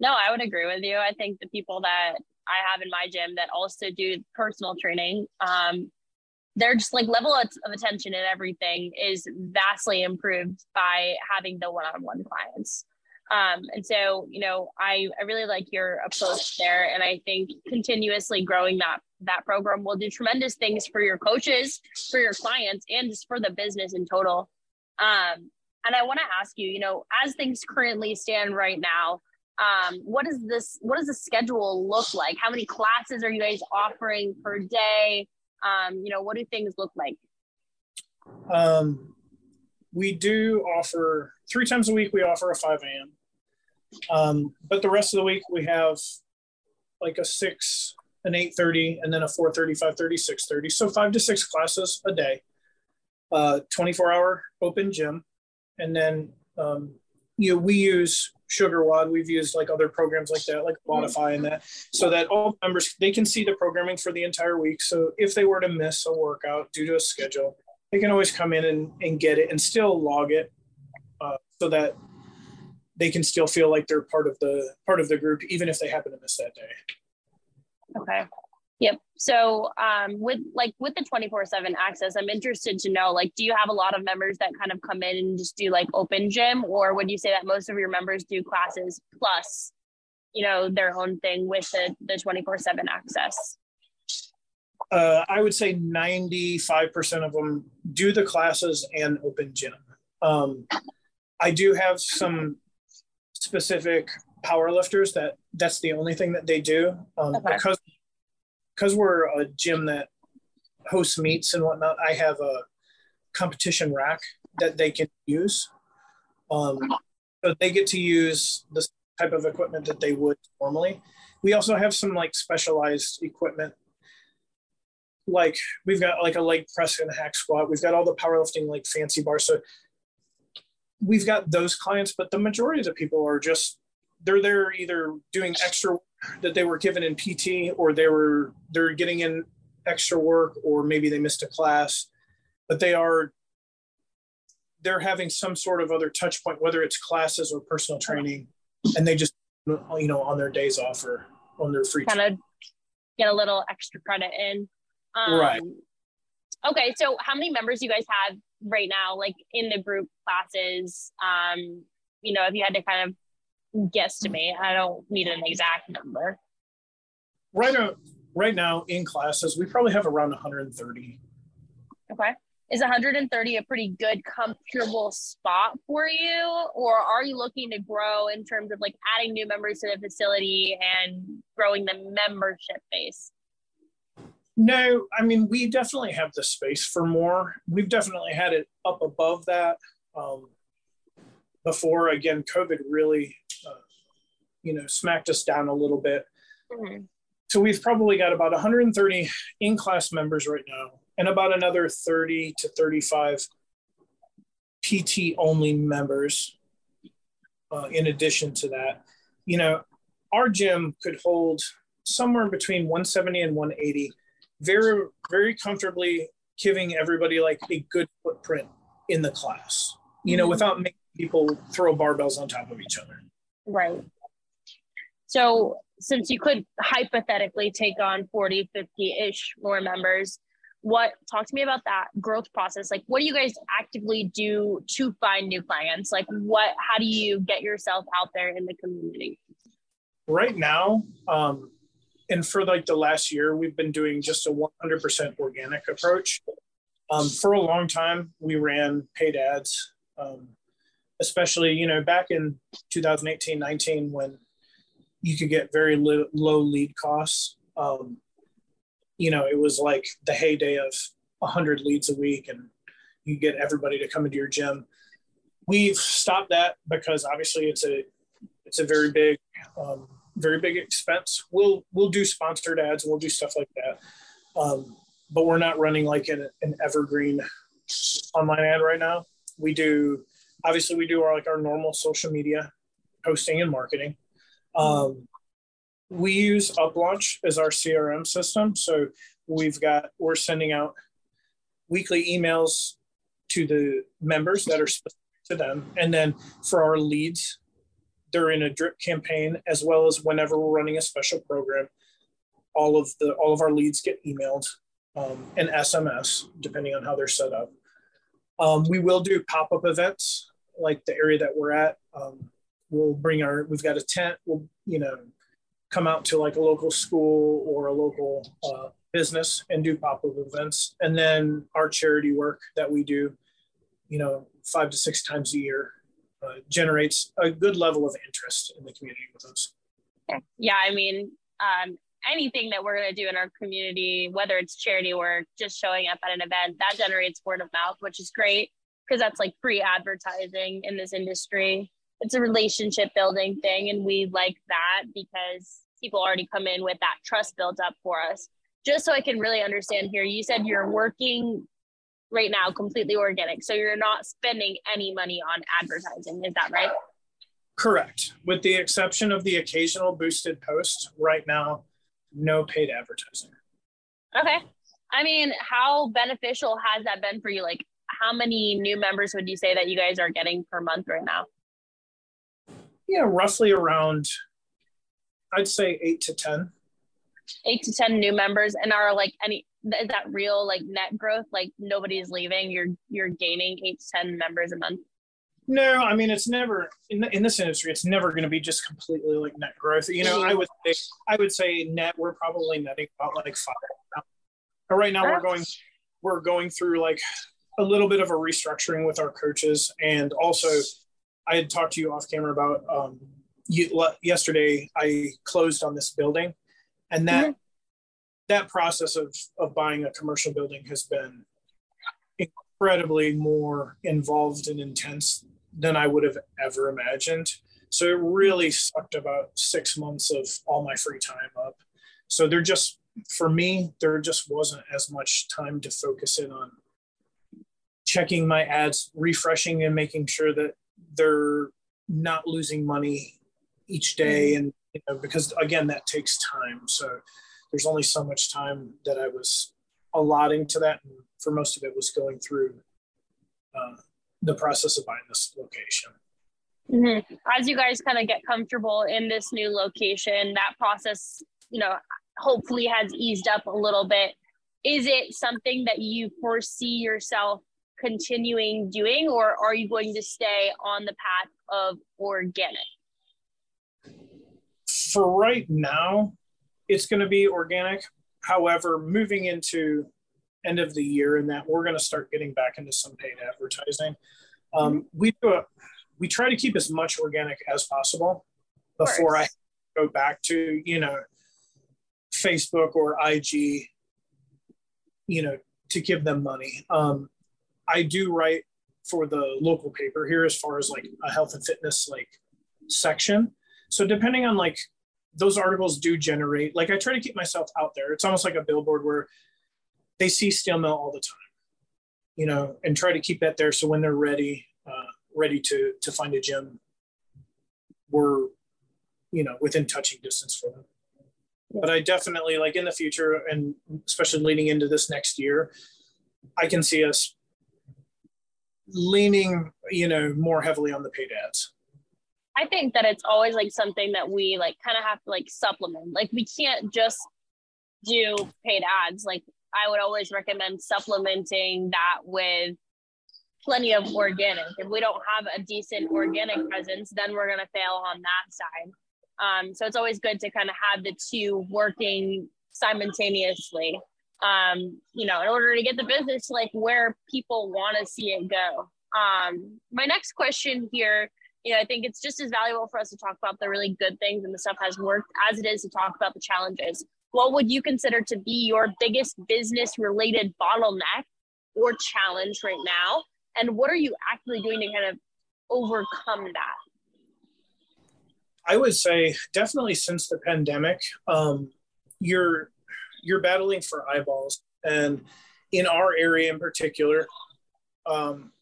No, I would agree with you. I think the people that I have in my gym that also do personal training, um, they're just like level of attention and everything is vastly improved by having the one-on-one clients. Um, and so, you know, I, I really like your approach there. And I think continuously growing that, that program will do tremendous things for your coaches, for your clients, and just for the business in total. Um, and I want to ask you, you know, as things currently stand right now, um, what is this? What does the schedule look like? How many classes are you guys offering per day? Um, you know, what do things look like? Um, we do offer three times a week. We offer a five a.m. Um, but the rest of the week we have like a six an 8.30 and then a 4.30 5.30 6.30 so five to six classes a day uh, 24 hour open gym and then um, you know we use SugarWOD we've used like other programs like that like Wodify and that so that all members they can see the programming for the entire week so if they were to miss a workout due to a schedule they can always come in and, and get it and still log it uh, so that they can still feel like they're part of the part of the group even if they happen to miss that day. Okay. Yep. So um, with like with the 24 7 access i'm interested to know like do you have a lot of members that kind of come in and just do like open gym? Or would you say that most of your members do classes plus you know their own thing with the the 24 7 access uh, I would say 95% of them do the classes and open gym. Um, I do have some specific power lifters that that's the only thing that they do um, okay. because because we're a gym that hosts meets and whatnot. I have a competition rack that they can use. Um, so they get to use the type of equipment that they would normally. We also have some like specialized equipment like we've got like a leg press and a hack squat. We've got all the powerlifting like fancy bars. So we've got those clients, but the majority of the people are just they're there either doing extra that they were given in PT or they were they're getting in extra work or maybe they missed a class, but they are they're having some sort of other touch point, whether it's classes or personal training, and they just you know on their days off or on their free kind of get a little extra credit in. Um, right. Okay, so how many members you guys have right now, like in the group classes? Um, you know, if you had to kind of guess to me, I don't need an exact number. Right now, right now in classes, we probably have around 130. Okay. Is 130 a pretty good, comfortable spot for you? Or are you looking to grow in terms of like adding new members to the facility and growing the membership base? No, I mean, we definitely have the space for more. We've definitely had it up above that um, before. Again, COVID really, uh, you know, smacked us down a little bit. Mm-hmm. So we've probably got about 130 in class members right now, and about another 30 to 35 PT only members. Uh, in addition to that, you know, our gym could hold somewhere between 170 and 180 very very comfortably giving everybody like a good footprint in the class you know mm-hmm. without making people throw barbells on top of each other. Right. So since you could hypothetically take on 40 50-ish more members what talk to me about that growth process. Like what do you guys actively do to find new clients? Like what how do you get yourself out there in the community? Right now um, and for like the last year, we've been doing just a 100% organic approach. Um, for a long time, we ran paid ads, um, especially, you know, back in 2018, 19, when you could get very low, low lead costs. Um, you know, it was like the heyday of 100 leads a week and you get everybody to come into your gym. We've stopped that because obviously it's a it's a very big um, very big expense. We'll we'll do sponsored ads and we'll do stuff like that, um, but we're not running like an, an evergreen online ad right now. We do obviously we do our like our normal social media posting and marketing. Um, we use UpLaunch as our CRM system, so we've got we're sending out weekly emails to the members that are specific to them, and then for our leads during a drip campaign, as well as whenever we're running a special program. All of the all of our leads get emailed um, and SMS, depending on how they're set up. Um, we will do pop up events, like the area that we're at. Um, we'll bring our we've got a tent. We'll you know come out to like a local school or a local uh, business and do pop up events, and then our charity work that we do, you know, five to six times a year uh, generates a good level of interest in the community with us. Yeah, I mean, um, anything that we're going to do in our community, whether it's charity work, just showing up at an event, that generates word of mouth, which is great because that's like free advertising in this industry. It's a relationship building thing, and we like that because people already come in with that trust built up for us. Just so I can really understand here, you said you're working right now completely organic. So you're not spending any money on advertising. Is that right? Correct. With the exception of the occasional boosted post, right now, no paid advertising. Okay. I mean, how beneficial has that been for you? Like, how many new members would you say that you guys are getting per month right now? Yeah, roughly around, I'd say eight to 10. Eight to 10 new members. And are like any, is that real like net growth? Like nobody's leaving, you're, you're gaining eight to 10 members a month? No, I mean it's never in, the, in this industry. It's never going to be just completely like net growth. You know, I would say I would say net. We're probably netting about like five. But right now we're going we're going through like a little bit of a restructuring with our coaches, and also I had talked to you off camera about um, you, yesterday. I closed on this building, and that mm-hmm. That process of of buying a commercial building has been incredibly more involved and intense than I would have ever imagined. So it really sucked about six months of all my free time up. So there just, for me, there just wasn't as much time to focus in on checking my ads, refreshing and making sure that they're not losing money each day. Mm-hmm. And, you know, because again, that takes time. So there's only so much time that I was allotting to that. And for most of it was going through uh, the process of buying this location. Mm-hmm. As you guys kind of get comfortable in this new location, that process, you know, hopefully has eased up a little bit. Is it something that you foresee yourself continuing doing, or are you going to stay on the path of organic? For right now, it's going to be organic. However, moving into end of the year and that we're going to start getting back into some paid advertising. Um, we do a, we try to keep as much organic as possible before I go back to you know Facebook or IG, you know, to give them money. Um, I do write for the local paper here as far as like a health and fitness like section. So depending on like those articles do generate like I try to keep myself out there. It's almost like a billboard where they see steel mill all the time, you know, and try to keep that there. So when they're ready, uh, ready to to find a gym, we're, you know, within touching distance for them. But I definitely like in the future, and especially leading into this next year, I can see us leaning, you know, more heavily on the paid ads. I think that it's always like something that we like kind of have to like supplement. Like we can't just do paid ads. Like I would always recommend supplementing that with plenty of organic. If we don't have a decent organic presence, then we're going to fail on that side. Um, so it's always good to kind of have the two working simultaneously. Um, you know, in order to get the business like where people want to see it go. Um, my next question here, you know, I think it's just as valuable for us to talk about the really good things and the stuff has worked as it is to talk about the challenges what would you consider to be your biggest business related bottleneck or challenge right now? And what are you actually doing to kind of overcome that? I would say definitely since the pandemic, um, you're you're battling for eyeballs, and in our area in particular, um,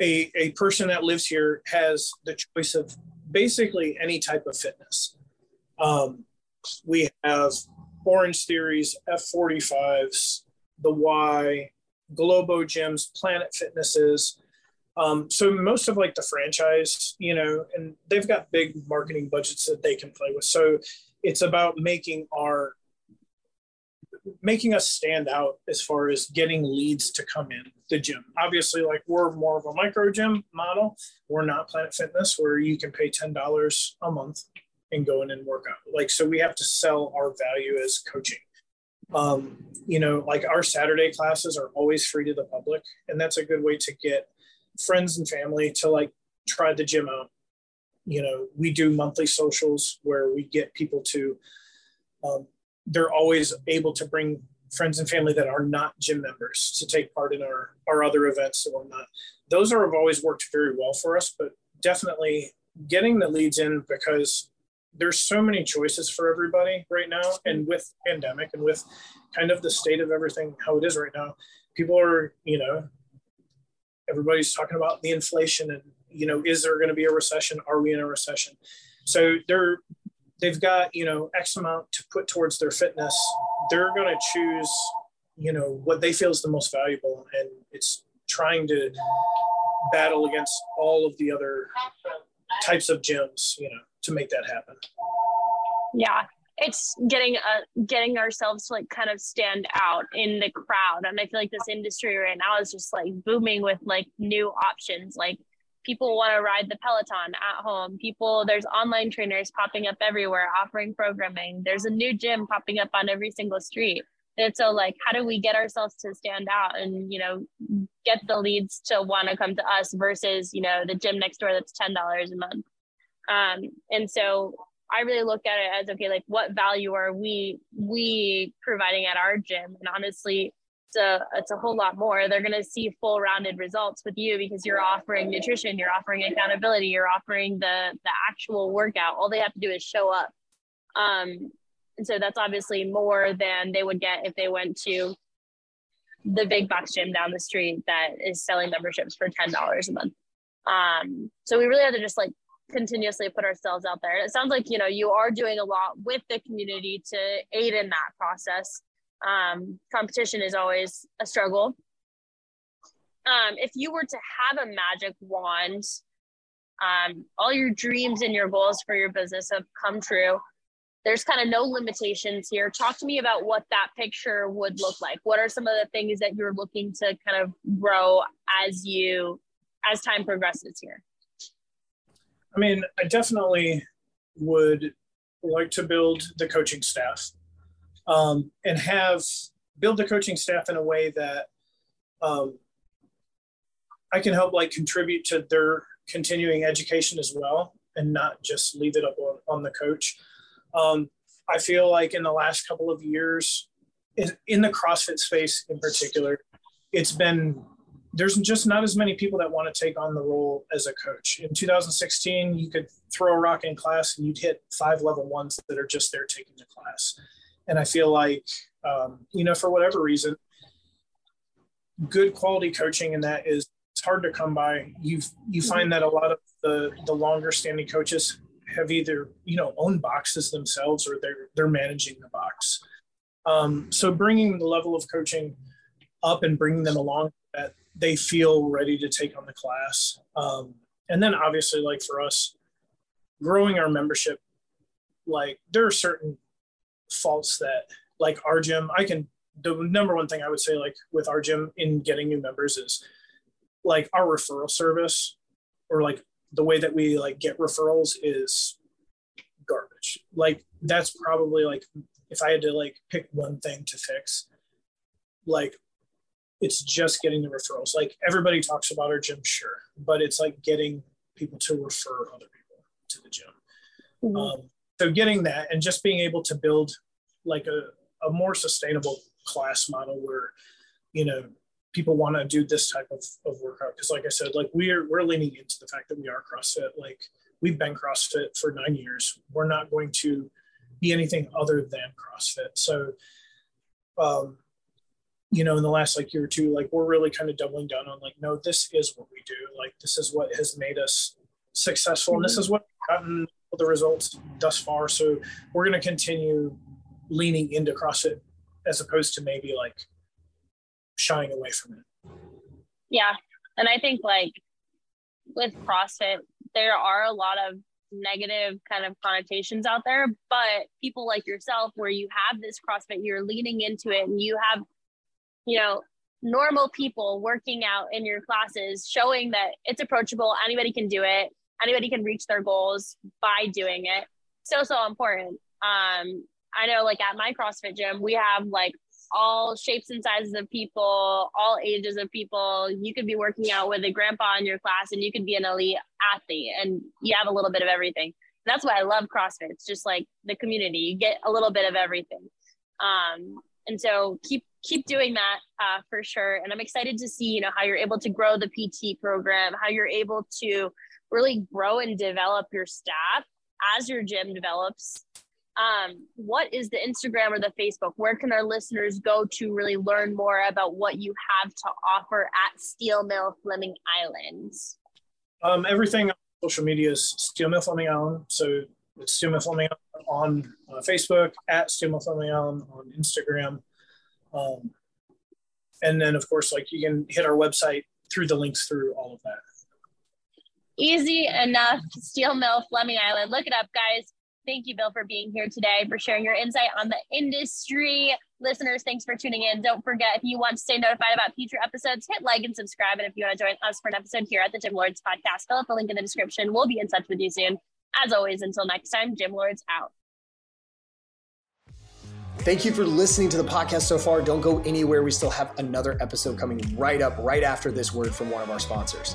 a a person that lives here has the choice of basically any type of fitness. Um, we have Orange Theories, F45s, the Y, Globo Gyms, Planet Fitnesses. Um, so most of like the franchise, you know, and they've got big marketing budgets that they can play with. So it's about making our making us stand out as far as getting leads to come in the gym. Obviously, like we're more of a micro gym model. We're not Planet Fitness where you can pay ten dollars a month and go in and work out. Like, so we have to sell our value as coaching. Um, you know, like our Saturday classes are always free to the public, and that's a good way to get friends and family to like try the gym out. You know, we do monthly socials where we get people to, um, they're always able to bring friends and family that are not gym members to take part in our, our other events and whatnot. Those are have always worked very well for us, but definitely getting the leads in because there's so many choices for everybody right now and with pandemic and with kind of the state of everything how it is right now people are you know everybody's talking about the inflation and you know is there going to be a recession are we in a recession so they're they've got you know x amount to put towards their fitness they're going to choose you know what they feel is the most valuable and it's trying to battle against all of the other types of gyms you know to make that happen. Yeah it's getting uh getting ourselves to like kind of stand out in the crowd and i feel like this industry right now is just like booming with like new options like people want to ride the peloton at home. People there's online trainers popping up everywhere offering programming. There's a new gym popping up on every single street. And so like how do we get ourselves to stand out and you know get the leads to want to come to us versus you know the gym next door that's $10 a month? Um, and so I really look at it as okay, like what value are we we providing at our gym? And honestly, a it's a whole lot more. They're gonna see full rounded results with you because you're offering nutrition, you're offering accountability, you're offering the the actual workout. All they have to do is show up. Um, and so that's obviously more than they would get if they went to the big box gym down the street that is selling memberships for ten dollars a month. Um, so we really have to just like continuously put ourselves out there. And it sounds like, you know, you are doing a lot with the community to aid in that process. Um, competition is always a struggle. Um, if you were to have a magic wand, um, all your dreams and your goals for your business have come true. There's kind of no limitations here. Talk to me about what that picture would look like. What are some of the things that you're looking to kind of grow as you as time progresses here? I mean, I definitely would like to build the coaching staff um, and have build the coaching staff in a way that um, I can help like contribute to their continuing education as well and not just leave it up on, on the coach. Um, I feel like in the last couple of years, in, in the CrossFit space in particular, it's been there's just not as many people that want to take on the role as a coach. In 2016, you could throw a rock in class and you'd hit five level ones that are just there taking the class. And I feel like, um, you know, for whatever reason, good quality coaching and that is it's hard to come by. You you find that a lot of the the longer standing coaches have either you know owned boxes themselves or they're they're managing the box. Um, so bringing the level of coaching up and bringing them along that they feel ready to take on the class. Um, and then obviously, like for us, growing our membership, like there are certain faults that, like our gym, I can. The number one thing I would say, like with our gym in getting new members, is like our referral service, or like the way that we like get referrals is garbage. Like that's probably like if I had to like pick one thing to fix, like it's just getting the referrals. Like everybody talks about our gym, sure, but it's like getting people to refer other people to the gym. Mm-hmm. Um, so getting that and just being able to build like a, a more sustainable class model where, you know, people want to do this type of, of workout. Cause like I said, like we're, we're leaning into the fact that we are CrossFit. Like we've been CrossFit for nine years. We're not going to be anything other than CrossFit. So, um, you know in the last like year or two like we're really kind of doubling down on like no this is what we do like this is what has made us successful. And this mm-hmm. is what gotten the results thus far. So we're going to continue leaning into crossfit as opposed to maybe like shying away from it. Yeah. And i think like with crossfit there are a lot of negative kind of connotations out there but people like yourself where you have this crossfit you're leaning into it and you have you know, normal people working out in your classes, showing that it's approachable, anybody can do it, anybody can reach their goals by doing it. So, so important. Um, I know like at my CrossFit gym, we have like all shapes and sizes of people, all ages of people. You could be working out with a grandpa in your class and you could be an elite athlete and you have a little bit of everything. That's why I love CrossFit. It's just like the community. You get a little bit of everything. Um, and so keep keep doing that uh, for sure. And I'm excited to see, you know, how you're able to grow the PT program, how you're able to really grow and develop your staff. as your gym develops, um, what is the Instagram or the Facebook? Where can our listeners go to really learn more about what you have to offer at Steel Mill Fleming Islands? Um, everything on social media is Steel Mill Fleming Island. So it's Steel Mill Fleming Island on uh, Facebook, at Steel Mill Fleming Island on Instagram. Um, and then, of course, like you can hit our website through the links through all of that. Easy enough. Steel Mill Fleming Island. Look it up, guys. Thank you, Bill, for being here today, for sharing your insight on the industry. Listeners, thanks for tuning in. Don't forget, if you want to stay notified about future episodes, hit like and subscribe. And if you want to join us for an episode here at the Gym Lords podcast, fill out the link in the description. We'll be in touch with you soon. As always, until next time, Gym Lords out. Thank you for listening to the podcast so far. Don't go anywhere. We still have another episode coming right up, right after this word from one of our sponsors.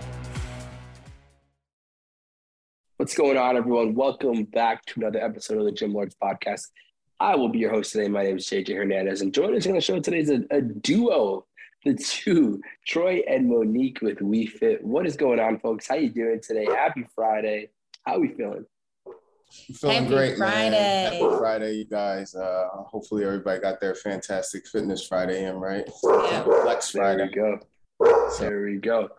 What's going on, everyone? Welcome back to another episode of the Gym Lords podcast. I will be your host today. My name is JJ Hernandez, and joining us on the show today is a, a duo, the two, Troy and Monique with WeFit. What is going on, folks? How you doing today? Happy Friday. How are we feeling? feeling Happy great, Friday. man. Happy Friday, you guys. Uh, hopefully, everybody got their fantastic fitness Friday in, right? Yeah. Flex Friday. There we go. There we go.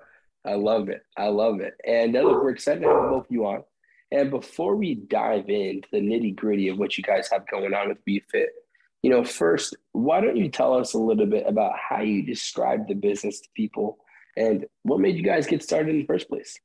I love it. I love it. And uh, look, we're excited to have both of you on. And before we dive into the nitty gritty of what you guys have going on with WeFit, you know, first, why don't you tell us a little bit about how you describe the business to people and what made you guys get started in the first place?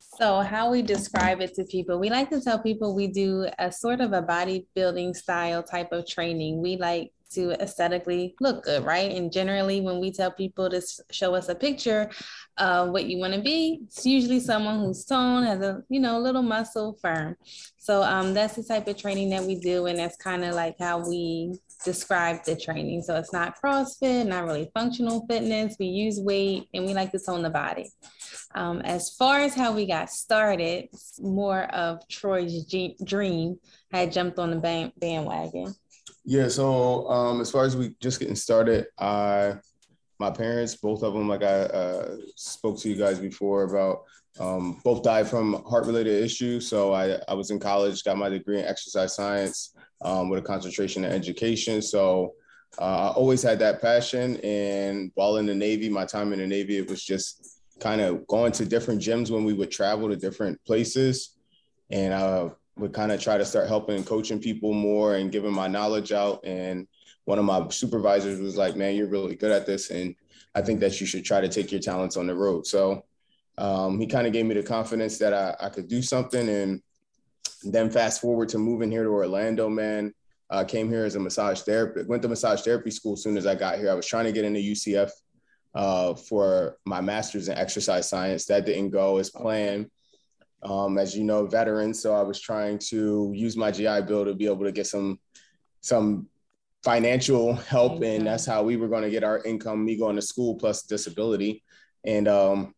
So, how we describe it to people, we like to tell people we do a sort of a bodybuilding style type of training. We like to aesthetically look good, right? And generally, when we tell people to show us a picture of what you want to be, it's usually someone who's toned, has a you know little muscle, firm. So um, that's the type of training that we do, and that's kind of like how we describe the training. So it's not CrossFit, not really functional fitness. We use weight, and we like to tone the body. Um, as far as how we got started, more of Troy's dream. I had jumped on the bandwagon. Yeah. So um, as far as we just getting started, I my parents, both of them, like I uh, spoke to you guys before about, um, both died from heart related issues. So I, I was in college, got my degree in exercise science um, with a concentration in education. So uh, I always had that passion. And while in the Navy, my time in the Navy, it was just kind of going to different gyms when we would travel to different places. And I would kind of try to start helping coaching people more and giving my knowledge out. And one of my supervisors was like, man, you're really good at this. And I think that you should try to take your talents on the road. So um, he kind of gave me the confidence that I, I, could do something. And then fast forward to moving here to Orlando, man, I came here as a massage therapist, went to massage therapy school as soon as I got here. I was trying to get into UCF uh, for my master's in exercise science. That didn't go as planned. Um, as you know, veteran, so I was trying to use my GI Bill to be able to get some some financial help, and that's how we were going to get our income. Me going to school plus disability, and um,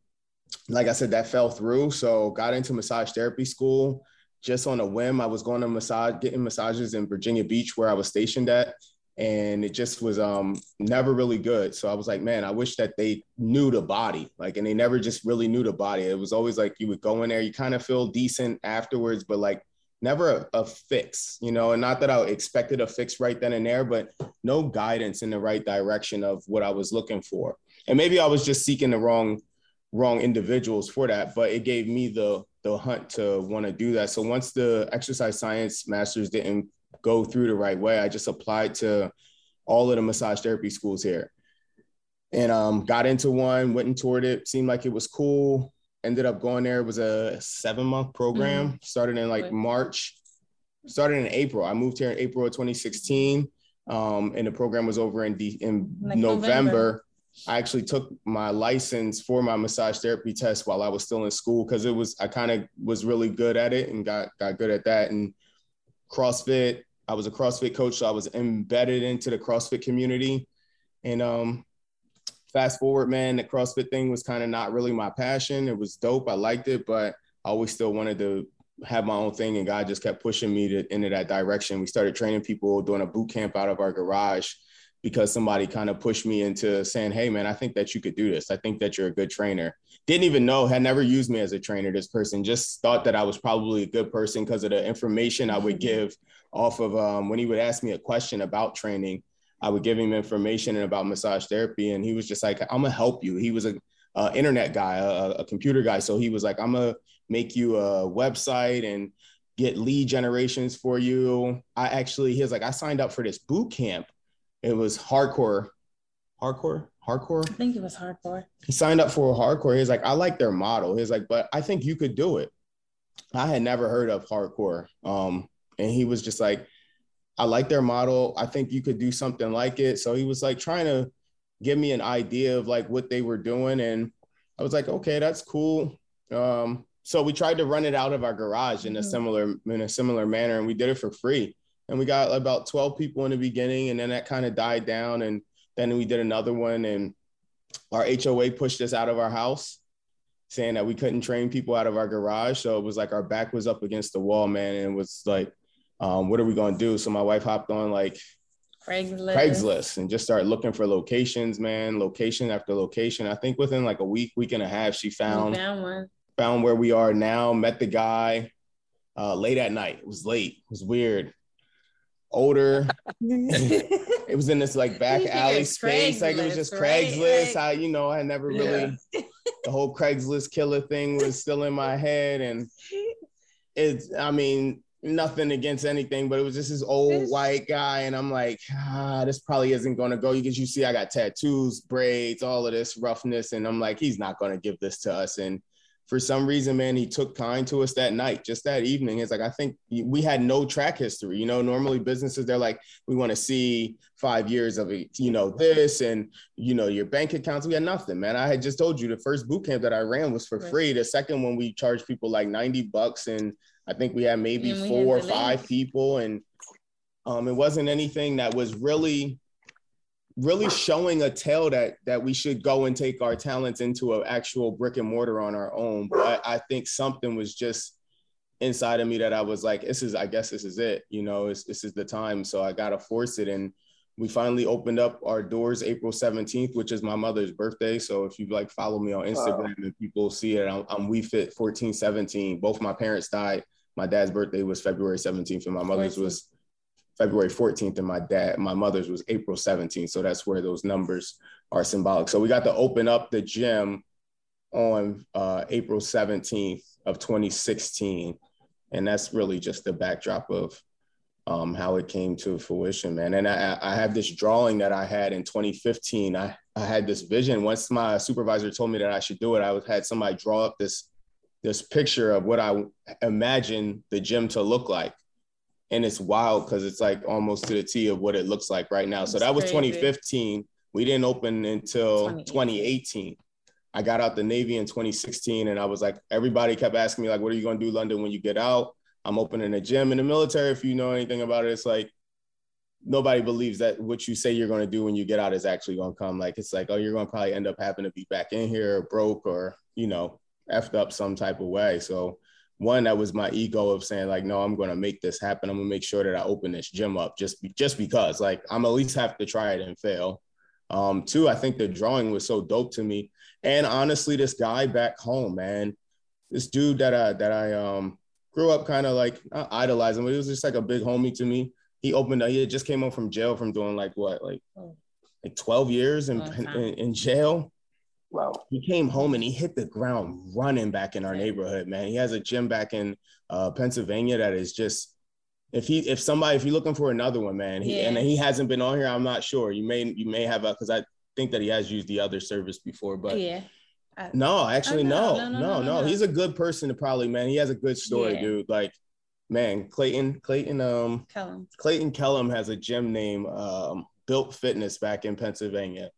like I said, that fell through. So got into massage therapy school just on a whim. I was going to massage, getting massages in Virginia Beach where I was stationed at, and it just was um never really good. So i was like man i wish that they knew the body. Like and they never just really knew the body. It was always like you would go in there you kind of feel decent afterwards but like never a, a, fix you know? And not that i expected a fix right then and there but no guidance in the right direction of what i was looking for. And maybe i was just seeking the wrong wrong individuals for that but it gave me the the hunt to want to do that. So once the exercise science masters didn't go through the right way. I just applied to all of the massage therapy schools here and um, got into one, went and toured it, seemed like it was cool. Ended up going there. It was a seven month program, mm-hmm. started in like March, started in April. I moved here in April of 2016. Um, and the program was over in, in like November. November. I actually took my license for my massage therapy test while I was still in school because it was I kind of was really good at it and got got good at that. And CrossFit, I was a CrossFit coach, so I was embedded into the CrossFit community. And um, fast forward, man, the CrossFit thing was kind of not really my passion. It was dope. I liked it, but I always still wanted to have my own thing. And God just kept pushing me to, into that direction. We started training people doing a boot camp out of our garage because somebody kind of pushed me into saying, Hey, man, I think that you could do this. I think that you're a good trainer. Didn't even know, had never used me as a trainer. This person just thought that I was probably a good person because of the information I would mm-hmm. give off of um, when he would ask me a question about training. I would give him information about massage therapy, and he was just like, "I'm gonna help you." He was a, internet guy, a, a, computer guy, so he was like, "I'm gonna make you a website and get lead generations for you." I actually, he was like, "I signed up for this boot camp. It was hardcore, hardcore, hardcore. I think it was hardcore. He signed up for a hardcore. He's like, I like their model. He's like, but I think you could do it. I had never heard of hardcore. Um, and he was just like, I like their model. I think you could do something like it. So he was like trying to give me an idea of like what they were doing. And I was like, okay, that's cool. Um, so we tried to run it out of our garage in a mm-hmm. similar in a similar manner, and we did it for free. And we got about 12 people in the beginning, and then that kind of died down. And then we did another one, and our HOA pushed us out of our house, saying that we couldn't train people out of our garage. So it was like our back was up against the wall, man. And it was like um, what are we going to do? So my wife hopped on like Craigslist. Craigslist and just started looking for locations, man, location after location. I think within like a week, week and a half, she found, found one. Found where we are now, met the guy uh, late at night. It was late. It was weird. Older. <laughs> it was in this like back alley space. Like it was just right? Craigslist. I, you know, I never really yeah. the whole Craigslist killer thing was still in my head. And <laughs> it's, I mean, nothing against anything, but it was just this old white guy. And I'm like, ah, this probably isn't going to go. Because you see, I got tattoos, braids, all of this roughness. And I'm like, he's not going to give this to us. And for some reason, man, he took kind to us that night, just that evening. It's like, I think we had no track history. You know, normally businesses, they're like, we want to see five years of you know, this and, you know, your bank accounts. We had nothing, man. I had just told you the first boot camp that I ran was for free. The second one, we charged people like 90 bucks and I think we had maybe four or five people, and um, it wasn't anything that was really, really showing a tale that that we should go and take our talents into an actual brick and mortar on our own. But I think something was just inside of me that I was like, this is, I guess this is it. You know, this is the time. So I gotta force it. And we finally opened up our doors April 17th, which is my mother's birthday. So if you like follow me on Instagram wow. and people see it, I'm, I'm WeFit 1417. Both my parents died my dad's birthday was February 17th and my mother's was February 14th and my dad my mother's was April 17th so that's where those numbers are symbolic. So we got to open up the gym on uh, April 17th of 2016 and that's really just the backdrop of um, how it came to fruition man. And I, I have this drawing that I had in 2015 I, I had this vision. Once my supervisor told me that I should do it I had somebody draw up this this picture of what I imagine the gym to look like. And it's wild because it's like almost to the T of what it looks like right now. so that was 2015. We didn't open until 2018. 2018. I got out the Navy in 2016 and I was like, everybody kept asking me, like, what are you going to do, London, when you get out? I'm opening a gym in the military. If you know anything about it, it's like nobody believes that what you say you're going to do when you get out is actually going to come. Like, it's like, oh, you're going to probably end up having to be back in here broke or, you know, effed up some type of way. So one, that was my ego of saying like, no, I'm going to make this happen. I'm gonna make sure that I open this gym up just be, just because like I'm at least have to try it and fail. Um, two, I think the drawing was so dope to me. And honestly, this guy back home, man, this dude that I that I um grew up kind of like not idolizing, but he was just like a big homie to me. He opened up, he just came home from jail from doing like what, like like 12 years in, in, in jail. Wow. He came home and he hit the ground running back in our neighborhood, man. He has a gym back in uh, Pennsylvania that is just if he if somebody if you're looking for another one, man, he, yeah. and he hasn't been on here, I'm not sure. You may you may have a because I think that he has used the other service before, but yeah. I, no, actually, no, no, no, no, no, no, He's a good person to probably, man. He has a good story, yeah. dude. Like, man, Clayton, Clayton, um, Kellum. Clayton Kellum has a gym name, um, Built Fitness back in Pennsylvania,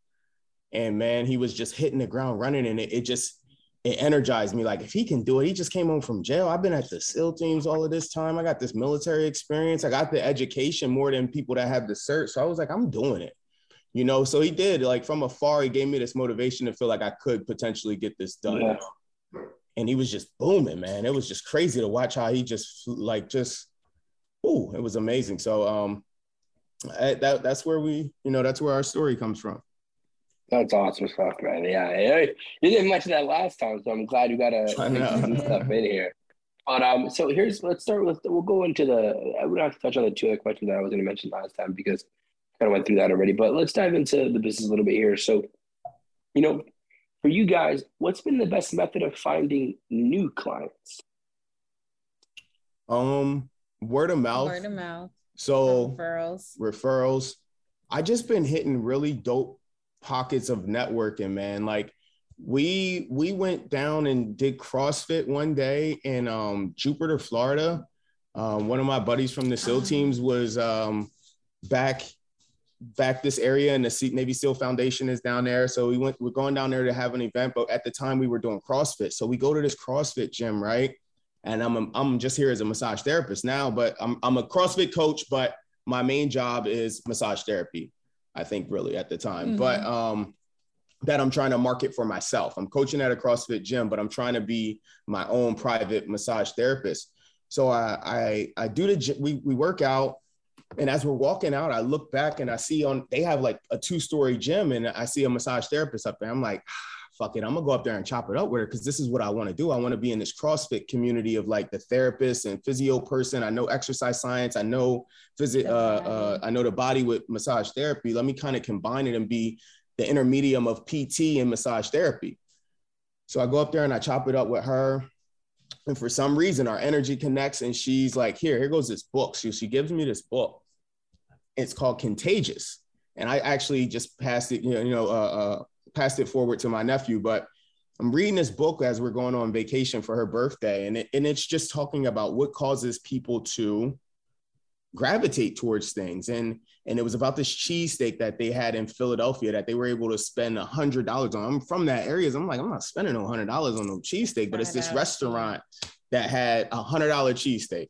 and man, he was just hitting the ground running, and it, it just it energized me. Like, if he can do it, he just came home from jail. I've been at the SEAL teams all of this time. I got this military experience. I got the education more than people that have the cert. So I was like, I'm doing it. You know, so he did. Like from afar, he gave me this motivation to feel like I could potentially get this done. Yeah. And he was just booming, man. It was just crazy to watch how he just like just, oh, it was amazing. So um, I, that that's where we, you know, that's where our story comes from. That's awesome stuff, man. Yeah, you didn't mention that last time, so I'm glad you got to <laughs> some stuff in here. But um, so here's let's start with we'll go into the I would have to touch on the two other questions that I was going to mention last time because I kind of went through that already. But let's dive into the business a little bit here. So, you know, for you guys, what's been the best method of finding new clients? Um, word of mouth. Word of mouth. So referrals. Referrals. I just been hitting really dope pockets of networking, man. Like we we went down and did CrossFit one day in um, Jupiter, Florida. Um, one of my buddies from the SEAL uh-huh. teams was um, back back this area, and the Navy SEAL Foundation is down there. So we went. We're going down there to have an event, but at the time we were doing CrossFit. So we go to this CrossFit gym, right? And I'm a, I'm just here as a massage therapist now, but I'm I'm a CrossFit coach, but my main job is massage therapy. I think really at the time. Mm-hmm. But um, that I'm trying to market for myself. I'm coaching at a CrossFit gym, but I'm trying to be my own private massage therapist. So I I, I do the we we work out, and as we're walking out, I look back and I see on they have like a two story gym, and I see a massage therapist up there. I'm like, fuck it, I'm gonna go up there and chop it up with her because this is what I want to do. I want to be in this CrossFit community of like the therapist and physio person. I know exercise science. I know physio. Uh, uh, I know the body with massage therapy. Let me kind of combine it and be the intermedium of PT and massage therapy. So I go up there and I chop it up with her. And for some reason, our energy connects, and she's like, "Here, here goes this book." So she gives me this book. It's called Contagious, and I actually just passed it. You know, you know, uh, uh, passed it forward to my nephew, but I'm reading this book as we're going on vacation for her birthday, and it, and it's just talking about what causes people to gravitate towards things. And and it was about this cheesesteak that they had in Philadelphia that they were able to spend a hundred dollars on. I'm from that area, so I'm like, I'm not spending no hundred dollars on no cheesesteak, but it's this restaurant that had a hundred dollar cheesesteak.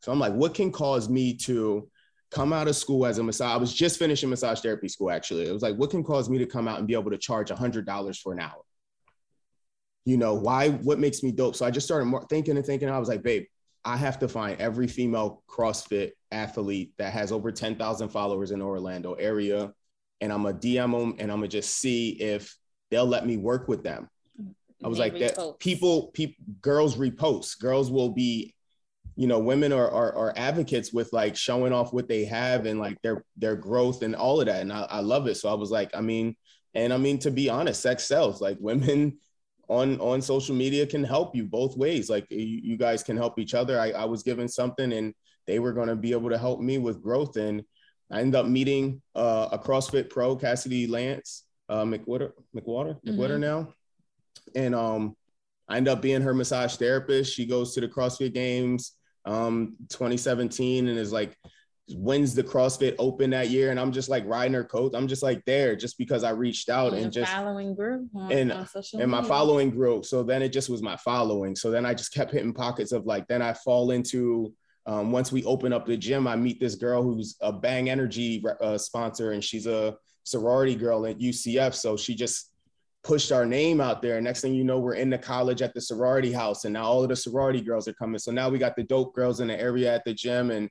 So I'm like, what can cause me to come out of school as a massage. I was just finishing massage therapy school, actually. It was like, what can cause me to come out and be able to charge a $100 for an hour? You know, why, what makes me dope? So I just started thinking and thinking. I was like, babe, I have to find every female CrossFit athlete that has over 10,000 followers in the Orlando area. And I'm to DM them and I'm to just see if they'll let me work with them. I was like, that people, people, girls repost. Girls will be you know women are, are, are advocates with like showing off what they have and like their their growth and all of that and I, I love it. So i was like i mean and i mean to be honest sex sells. Like women on on social media can help you both ways. Like you, you guys can help each other. I, I was given something and they were going to be able to help me with growth and i ended up meeting uh, a crossfit pro cassidy lance uh, McWherter McWherter mm-hmm. McWherter now. And um I end up being her massage therapist. She goes to the CrossFit games um 2017 and is like wins the CrossFit Open that year, and I'm just like riding her coat. I'm just like there just because I reached out and, and just following group on, and on and my following grew. So then it just was my following. So then I just kept hitting pockets of like then I fall into. Um, once we open up the gym, I meet this girl who's a Bang Energy uh, sponsor, and she's a sorority girl at UCF. So she just pushed our name out there. Next thing you know, we're in the college at the sorority house, and now all of the sorority girls are coming. So now we got the dope girls in the area at the gym, and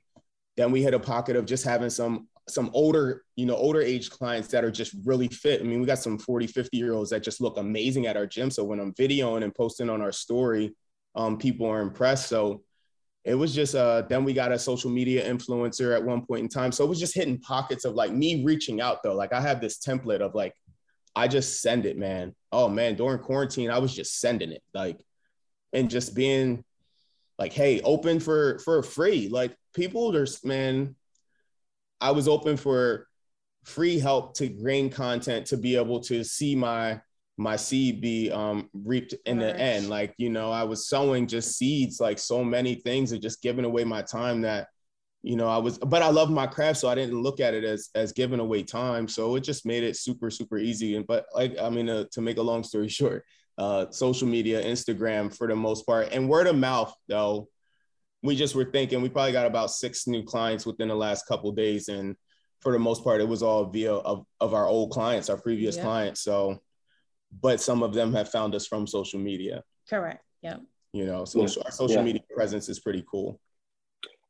then we hit a pocket of just having some some older, you know, older age clients that are just really fit. I mean, we got some 40, 50 year olds that just look amazing at our gym. So when I'm videoing and posting on our story, um, people are impressed. So it was just uh then we got a social media influencer at one point in time. So it was just hitting pockets of like me reaching out though. Like I have this template of like I just send it, man. Oh man, during quarantine, I was just sending it, like, and just being like, hey, open for for free. Like people, there's man, I was open for free help to grain content to be able to see my my seed be um reaped in the end. Like, you know, I was sowing just seeds, like so many things and just giving away my time that you know, I was, but I love my craft, so I didn't look at it as as giving away time. So it just made it super, super easy. And but like, I mean, uh, to make a long story <laughs> short, uh, social media, Instagram for the most part, and word of mouth though. We just were thinking we probably got about six new clients within the last couple days, and for the most part, it was all via of, of our old clients, our previous yeah. clients. So, but some of them have found us from social media. Correct. Yep. You know, so yeah. our social yeah. media presence is pretty cool.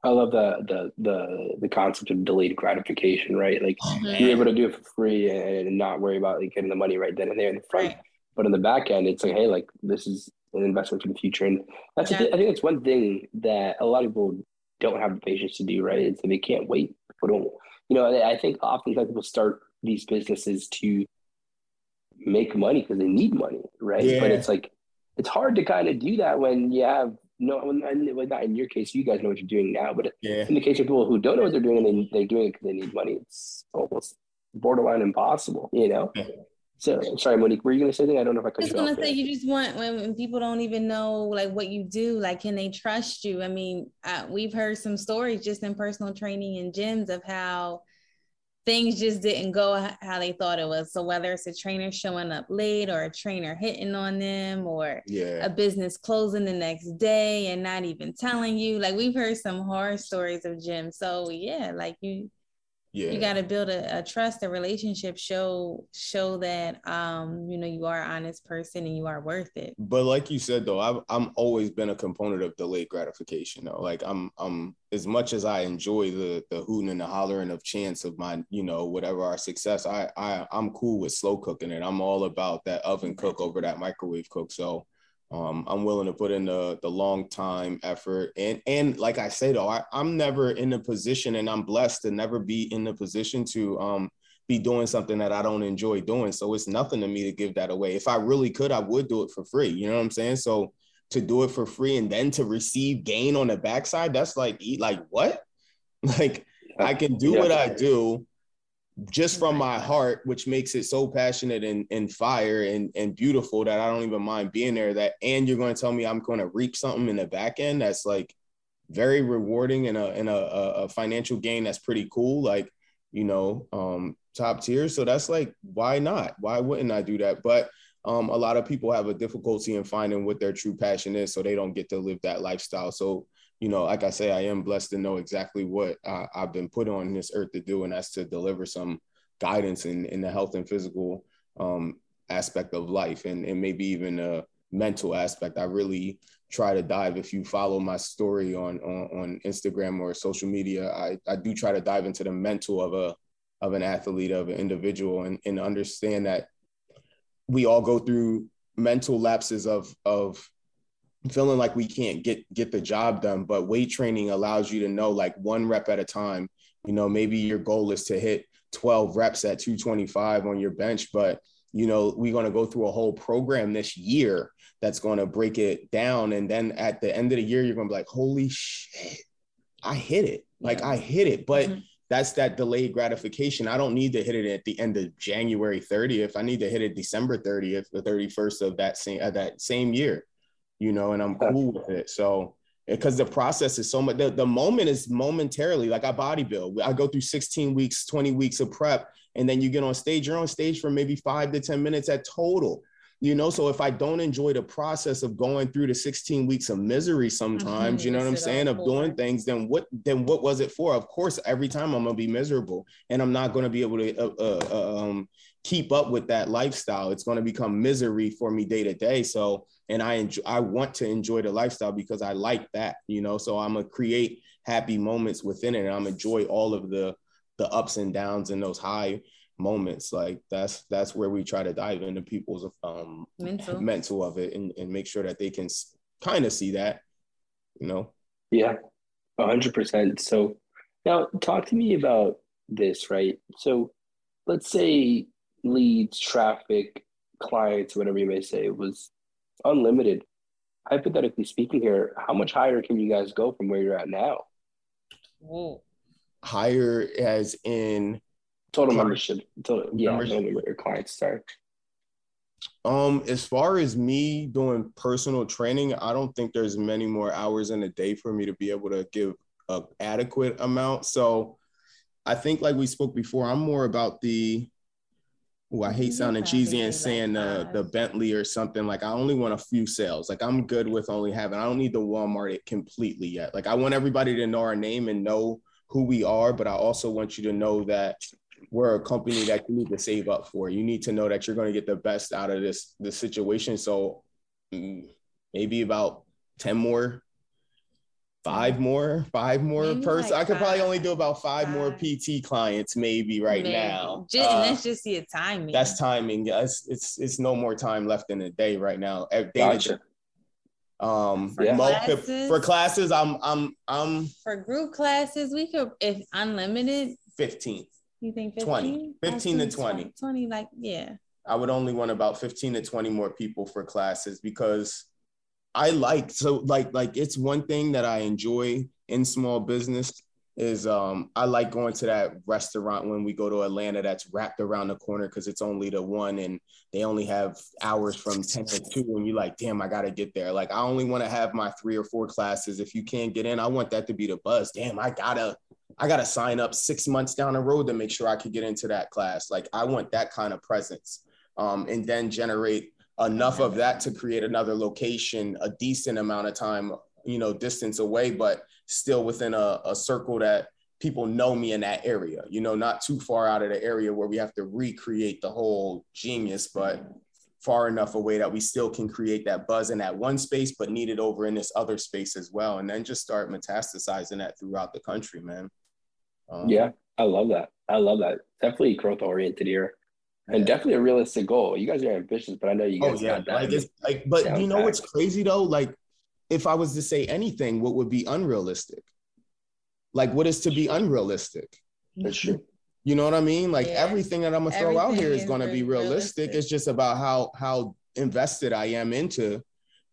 I love the the the the concept of delayed gratification, right? Like mm-hmm. you're able to do it for free and not worry about like getting the money right then and there in the front. Right. But in the back end, it's like, hey, like this is an investment for the future, and that's yeah. I think that's one thing that a lot of people don't have the patience to do, right? It's that they can't wait. People don't, you know. I think oftentimes people start these businesses to make money because they need money, right? Yeah. But it's like it's hard to kind of do that when you have no, well, not in your case. You guys know what you're doing now, but yeah. in the case of people who don't know what they're doing and they, they're doing it because they need money, it's almost borderline impossible. You know. Yeah. So sorry, Monique, were you gonna say anything? I don't know if I could. I was gonna say you just want when, when, people don't even know like what you do, like can they trust you? I mean, uh, we've heard some stories just in personal training and gyms of how things just didn't go how they thought it was. So whether it's a trainer showing up late or a trainer hitting on them or yeah. a business closing the next day and not even telling you, like we've heard some horror stories of gyms. So yeah, like you yeah. you got to build a, a, trust a relationship show show that um you know you are an honest person and you are worth it. But like you said though i've i'm always been a component of delayed gratification though. Like i'm i'm as much as i enjoy the the hooting and the hollering of chance of my you know whatever our success i i i'm cool with slow cooking and i'm all about that oven cook over that microwave cook. So um, I'm willing to put in the the long time effort and and like I say though, I, I'm never in a position and I'm blessed to never be in the position to um, be doing something that I don't enjoy doing. So it's nothing to me to give that away. If I really could, I would do it for free. You know what I'm saying? So to do it for free and then to receive gain on the backside, that's like eat like what? <laughs> Like I can do yeah. what I do just from my heart, which makes it so passionate and, and fire and, and beautiful that I don't even mind being there. That and you're going to tell me I'm going to reap something in the back end that's like very rewarding and a and a, a financial gain that's pretty cool. Like you know, um, top tier. So that's like why not? Why wouldn't I do that? But um, a lot of people have a difficulty in finding what their true passion is, so they don't get to live that lifestyle. So you know, like I say, I am blessed to know exactly what uh, I've been put on this earth to do, and that's to deliver some guidance in, in the health and physical um, aspect of life, and, and maybe even a mental aspect. I really try to dive. If you follow my story on on, on Instagram or social media, I, I do try to dive into the mental of a of an athlete, of an individual, and, and understand that we all go through mental lapses of of feeling like we can't get get the job done but weight training allows you to know like one rep at a time. You know maybe your goal is to hit 12 reps at 225 on your bench but you know we're going to go through a whole program this year that's going to break it down. And then at the end of the year you're going to be like holy shit i hit it. Like i hit it. But mm-hmm. that's that delayed gratification. I don't need to hit it at the end of january 30th i need to hit it december 30th the 31st of that same uh, that same year you know, and I'm cool with it. So because the process is so much the, the moment is momentarily like I bodybuild. I go through 16 weeks, 20 weeks of prep, and then you get on stage, you're on stage for maybe five to 10 minutes at total. You know, so if I don't enjoy the process of going through the 16 weeks of misery sometimes, mm-hmm. you know what I'm saying, of doing things, then what then what was it for? Of course, every time I'm gonna be miserable and I'm not gonna be able to uh, uh, uh um, keep up with that lifestyle. It's gonna become misery for me day to day. So and I enjoy, I want to enjoy the lifestyle because I like that, you know. So I'm gonna create happy moments within it, and I'm enjoy all of the the ups and downs and those high moments. Like that's that's where we try to dive into people's um mental, mental of it and, and make sure that they can kind of see that, you know. Yeah, hundred percent. So now talk to me about this, right? So let's say leads, traffic, clients, whatever you may say, was unlimited hypothetically speaking here, how much higher can you guys go from where you're at now? Whoa. Higher as in total membership. Total, yeah, membership. your clients. Sorry. Um, as far as me doing personal training, I don't think there's many more hours in a day for me to be able to give a adequate amount. So I think like we spoke before, I'm more about the Oh, I hate sounding cheesy and saying the the Bentley or something. Like I only want a few sales. Like I'm good with only having. I don't need the Walmart it completely yet. Like I want everybody to know our name and know who we are, but I also want you to know that we're a company that you need to save up for. You need to know that you're going to get the best out of this this situation. So mm, maybe about 10 more five more, five more person. Like I could five, probably only do about five, five, more PT clients, maybe right maybe. now. Just, uh, and that's just your timing. That's timing. Yeah, it's, it's it's no more time left in the day right now. Gotcha. Um, for, yeah. classes, for classes, I'm I'm I'm for group classes. We could if unlimited. Fifteen. You think 15? 20. 15 to 20. 20, like, yeah. I would only want about 15 to 20 more people for classes because I like so like like it's one thing that I enjoy in small business is um I like going to that restaurant when we go to Atlanta that's wrapped around the corner because it's only the one and they only have hours from 10 to 2 and you're like damn I gotta get there. Like I only want to have my three or four classes. If you can't get in I want that to be the buzz. Damn I gotta I gotta sign up six months down the road to make sure I could get into that class. Like I want that kind of presence um and then generate enough of that to create another location a decent amount of time you know distance away but still within a, a circle that people know me in that area. You know not too far out of the area where we have to recreate the whole genius but far enough away that we still can create that buzz in that one space but need it over in this other space as well and then just start metastasizing that throughout the country man. Um, yeah i love that. I love that. Definitely growth oriented here and definitely a realistic goal. You guys are ambitious, but I know you oh, guys oh, yeah. got that. Like, it's, like, but you know what's crazy though? Like, if I was to say anything, what would be unrealistic? Like, what is to be unrealistic? That's mm-hmm. true. You know what I mean? Like yeah. everything that I'm gonna throw everything out here is, is gonna be realistic. realistic. It's just about how how invested I am into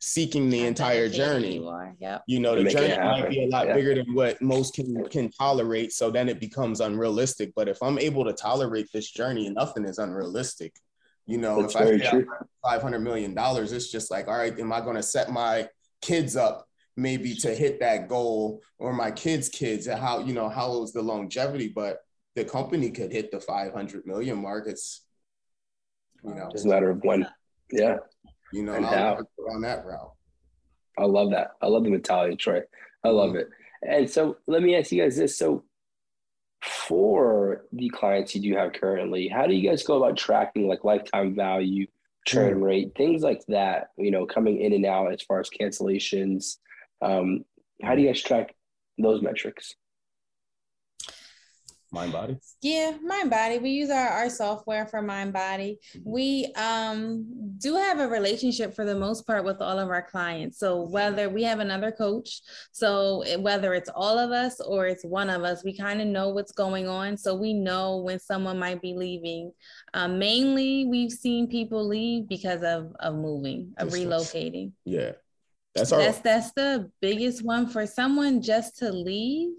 seeking the entire journey. You, yep. you know, the journey might be a lot yeah. bigger than what most can can tolerate. So then it becomes unrealistic. But if I'm able to tolerate this journey, nothing is unrealistic. You know, That's if I five hundred million dollars, it's just like, all right, am I going to set my kids up maybe to hit that goal, or my kids' kids, and how you know how is the longevity? But the company could hit the five hundred million mark. It's you know, it's a matter of when. Yeah. You know, on that route. I love that. I love the mentality, Troy. I love mm-hmm. it. And so let me ask you guys this. So for the clients you do have currently, how do you guys go about tracking like lifetime value, churn mm-hmm. rate, things like that, you know, coming in and out as far as cancellations? Um, how do you guys track those metrics? Mindbody yeah Mindbody. we use our, our software for Mindbody. we um do have a relationship for the most part with all of our clients. So whether we have another coach so whether it's all of us or it's one of us we kind of know what's going on. So we know when someone might be leaving. Um, mainly we've seen people leave because of of moving of relocating. Yeah. That's our that's that's the biggest one for someone just to leave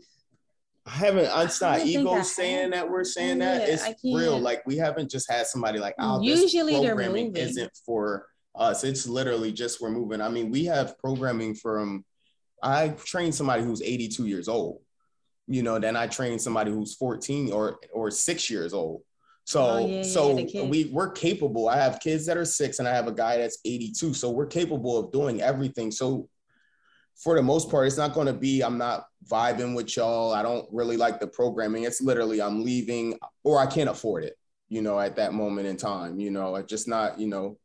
I haven't. It's not ego saying that we're saying that. It's real. Like we haven't just had somebody like, oh, usually this programming isn't for us. It's literally just we're moving. I mean, we have programming from. I trained somebody who's 82 years old. You know, then I trained somebody who's 14 or or six years old. So oh, yeah, so yeah, we we're capable. I have kids that are six, and I have a guy that's 82. So we're capable of doing everything. So for the most part, it's not going to be I'm not vibing with y'all. I don't really like the programming. It's literally I'm leaving or I can't afford it, you know, at that moment in time. You know, it's just not, you know,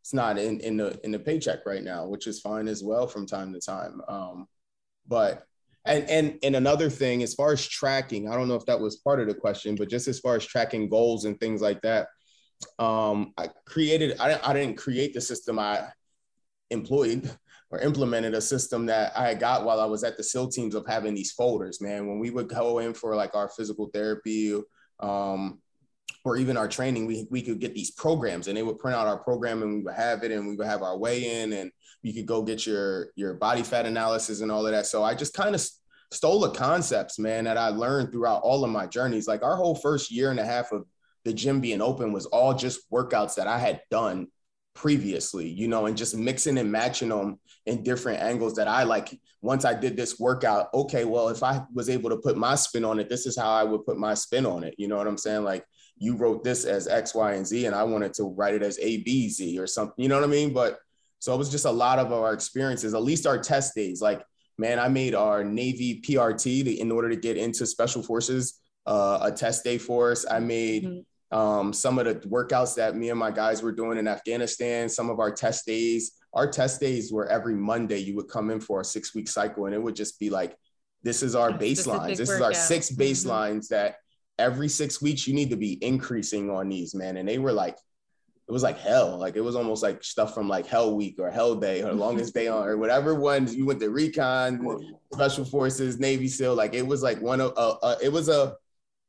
it's not in, in the in the paycheck right now, which is fine as well from time to time. Um, but and and and another thing, as far as tracking, I don't know if that was part of the question, but just as far as tracking goals and things like that, um, I created. I I didn't create the system. I employed or implemented a system that I got while I was at the SEAL teams of having these folders, man. When we would go in for like our physical therapy, um, or even our training, we, we could get these programs and they would print out our program and we would have it and we would have our weigh in and you could go get your, your body fat analysis and all of that. So I just kind of stole the concepts, man, that I learned throughout all of my journeys. Like our whole first year and a half of the gym being open was all just workouts that I had done previously, you know, and just mixing and matching them in different angles that I like. Once I did this workout, okay, well, if I was able to put my spin on it, this is how I would put my spin on it. You know what I'm saying? Like you wrote this as X, Y, and Z, and I wanted to write it as A, B, Z or something. You know what I mean? But so it was just a lot of our experiences, at least our test days. Like, man, I made our Navy PRT to, in order to get into Special Forces, uh, a test day for us. I made mm-hmm um, some of the workouts that me and my guys were doing in Afghanistan, some of our test days. Our test days were every Monday. You would come in for a six week cycle, and it would just be like, this is our baselines. This workout. is our six mm-hmm. baselines mm-hmm. that every six weeks you need to be increasing on these, man. And they were like, it was like hell. Like it was almost like stuff from like Hell Week or Hell Day or Longest Day on or whatever ones you went to Recon, Special Forces, Navy SEAL. Like it was like one of uh, uh, it was a,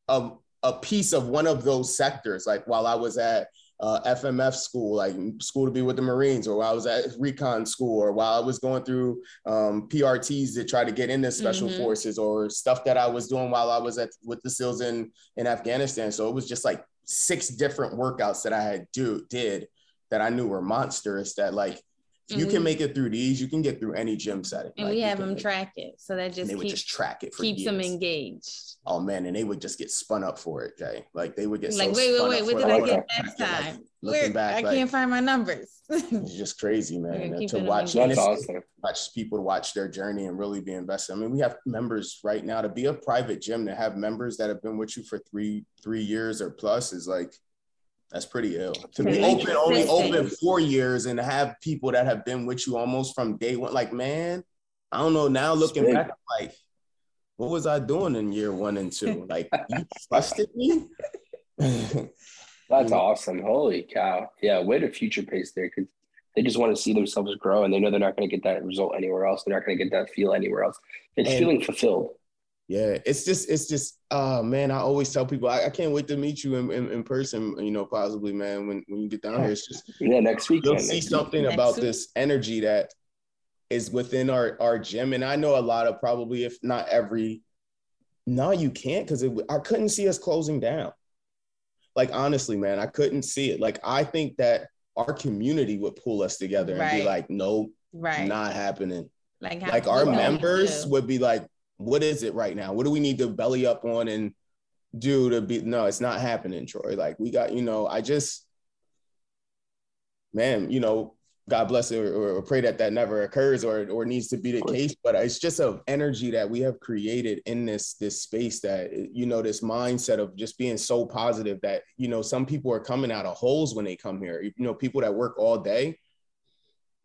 a a piece of one of those sectors. Like while I was at uh, FMF school, like school to be with the Marines, or while I was at recon school, or while I was going through um, PRTs to try to get into special mm-hmm. forces, or stuff that I was doing while I was at with the SEALs in in Afghanistan. So it was just like six different workouts that I had do did that I knew were monstrous. That like if you can mm-hmm. make it through these, you can get through any gym setting. And like, we have them track it. So that just they would just track it keeps years. them engaged. Oh man, and they would just get spun up for it, Jay. Like they would get like, so wait, wait, wait, what did I get next <laughs> time? Like, Where, back, I like, can't find my numbers. <laughs> it's just crazy, man. To watch, That's awesome. watch people watch their journey and really be invested. I mean, we have members right now to be a private gym to have members that have been with you for three, three years or plus is like that's pretty ill. To be open, only open four years and have people that have been with you almost from day one. Like, man, I don't know. Now looking back, like, what was I doing in year one and two? Like, you <laughs> trusted me? That's awesome. Holy cow. Yeah, way to future pace there because they just want to see themselves grow and they know they're not going to get that result anywhere else. They're not going to get that feel anywhere else. It's and, feeling fulfilled. Yeah, it's just it's just uh man, I always tell people I, I can't wait to meet you in, in, in, person, you know, possibly, man, when, when you get down here. It's just <laughs> yeah, next week. You'll see something week. about this energy that is within our our gym. And I know a lot of probably if not every no, you can't because I couldn't see us closing down. Like honestly, man, I couldn't see it. Like I think that our community would pull us together and right. be like, no, right. not happening. Like, like our members would be like, what is it right now? What do we need to belly up on and do to be? No, it's not happening, Troy. Like we got, you know, I just, man, you know, God bless it or, or, pray that that never occurs or or needs to be the case. But it's just a energy that we have created in this this space that you know this mindset of just being so positive that you know some people are coming out of holes when they come here. You know, people that work all day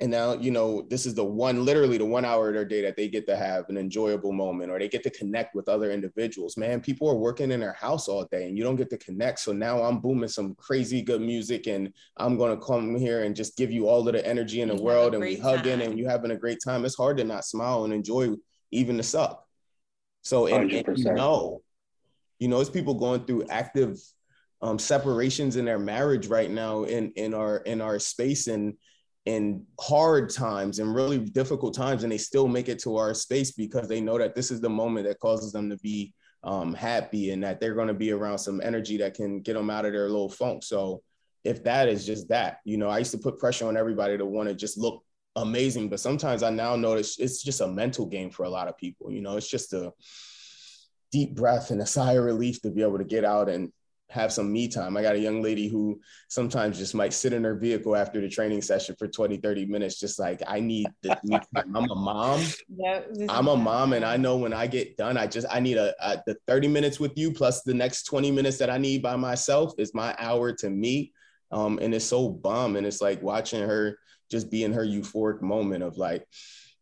and now you know this is the one literally the one hour of their day that they get to have an enjoyable moment or they get to connect with other individuals. Man people are working in their house all day and you don't get to connect. So now i'm booming some crazy good music and i'm going to come here and just give you all of the energy in the you world and we hugging and you having a great time. It's hard to not smile and enjoy even the suck. So and, and you know you know it's people going through active um, separations in their marriage right now in in our in our space and in hard times and really difficult times and they still make it to our space because they know that this is the moment that causes them to be um, happy and that they're going to be around some energy that can get them out of their little funk. So if that is just that you know i used to put pressure on everybody to want to just look amazing but sometimes i now notice it's just a mental game for a lot of people you know it's just a deep breath and a sigh of relief to be able to get out and have some me time. I got a young lady who sometimes just might sit in her vehicle after the training session for 20, 30 minutes, just like, I need the me <laughs> time. I'm a mom. Yep, I'm a mom. And I know when I get done, I just, I need a, a, the 30 minutes with you plus the next 20 minutes that I need by myself is my hour to me. Um, and it's so bum. And it's like watching her just be in her euphoric moment of like,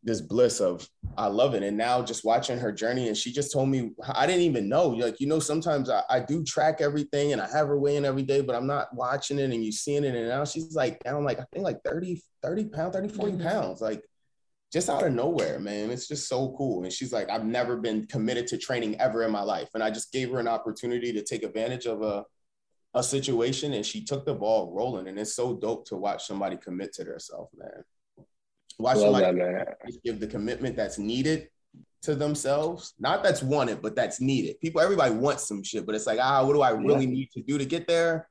this bliss of I love it. And now just watching her journey, and she just told me I didn't even know. Like, you know, sometimes I, I do track everything and I have her weighing every day, but I'm not watching it and you seeing it. And now she's like down like I think like 30, 30 pounds, 30, 40 mm-hmm. pounds. Like just out of nowhere, man. It's just so cool. And she's like, I've never been committed to training ever in my life. And I just gave her an opportunity to take advantage of a a situation and she took the ball rolling. And it's so dope to watch somebody commit to themselves, man. Watch somebody that, give the commitment that's needed to themselves. Not that's wanted, but that's needed. People, everybody wants some shit, but it's like, ah, what do I really Yeah. need to do to get there?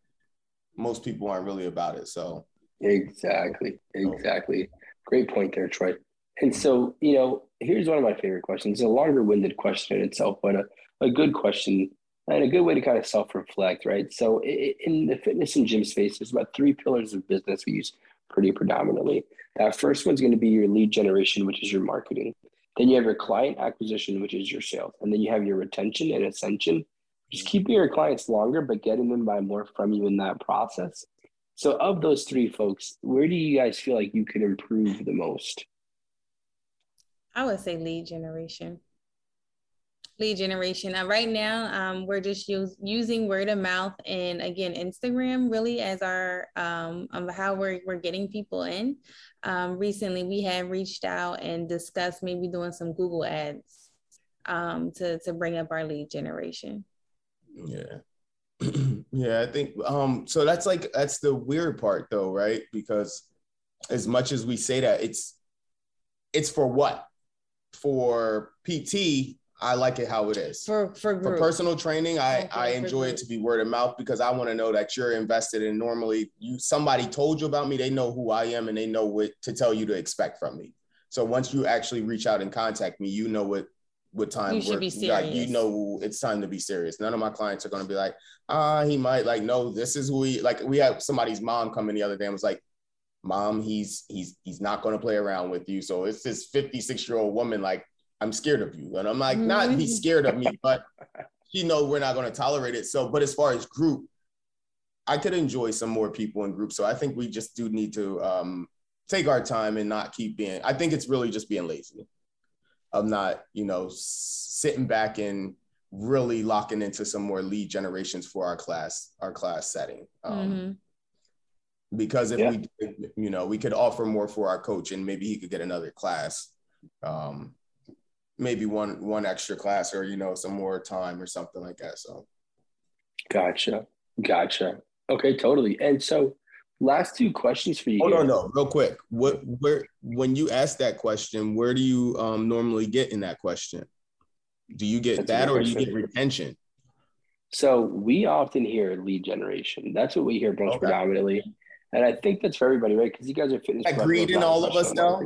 Most people aren't really about it. So Exactly. Exactly. Great point there, Troy. And so, you know, here's one of my favorite questions. It's a longer winded question in itself, but a, a good question and a good way to kind of self reflect, right? So, in the fitness and gym space, there's about three pillars of business we use pretty predominantly. That first one's going to be your lead generation, which is your marketing. Then you have your client acquisition, which is your sales. And then you have your retention and ascension, just mm-hmm. keeping your clients longer, but getting them to buy more from you in that process. So, of those three folks, where do you guys feel like you could improve the most? I would say lead generation. Lead generation. Uh, right now, um, we're just use, using word of mouth and again Instagram really as our um, how we're we're getting people in. Um, recently, we have reached out and discussed maybe doing some Google ads um, to to bring up our lead generation. Yeah. <clears throat> yeah, I think um so that's like that's the weird part though, right? Because as much as we say that it's it's for what? For PT, I like it how it is. For for For personal training, I Okay, I enjoy it to be word of mouth because I want to know that you're invested in normally you somebody told you about me, they know who I am and they know what to tell you to expect from me. So once you actually reach out and contact me, you know what what time You should be like you know it's time to be serious. None of my clients are gonna be like, ah, he might like no, this is who he like we had somebody's mom come in the other day and was like, Mom, he's he's he's not gonna play around with you. So it's this 56 year old woman like I'm scared of you. And I'm like, not be Mhm. scared of me, <laughs> but you know we're not going to tolerate it. So, but as far as group, I could enjoy some more people in group. So I think we just do need to um, take our time and not keep being. I think it's really just being lazy. Of not, you know, sitting back and really locking into some more lead generations for our class, our class setting. Um, Mhm. Because if Yeah. we, did, you know, we could offer more for our coach, and maybe he could get another class. Um, maybe one one extra class or you know some more time or something like that so Gotcha. Gotcha. Okay, totally. And so, last two questions for you. hold here. on no real quick what where when you ask that question where do you um normally get in that question do you get That's that or do you get retention So we often hear lead generation. That's what we hear most Okay. predominantly. And I think that's for everybody, right? Because you guys are fitness. That greed in all of us now?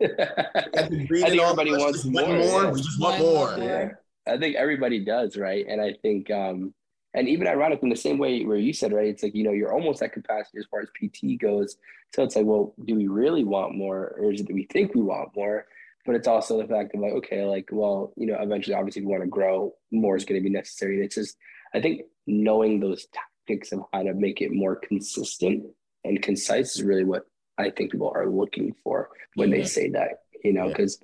Marketers. <laughs> That's the greed I think everybody us, wants more, more yeah. we just want Want more more. yeah, I think everybody does, right? And I think, um, and even ironic in the same way where you said, right? It's like you know you're almost at capacity as far as PT goes. So it's like, well, do we really want more, or is it that we think we want more? But it's also the fact of like, okay, like, well, you know, eventually, obviously, if we want to grow, more is going to be necessary. And it's just, I think, knowing those tactics of how to make it more consistent and concise is really what I think people are looking for when they say that. You know, Yeah. because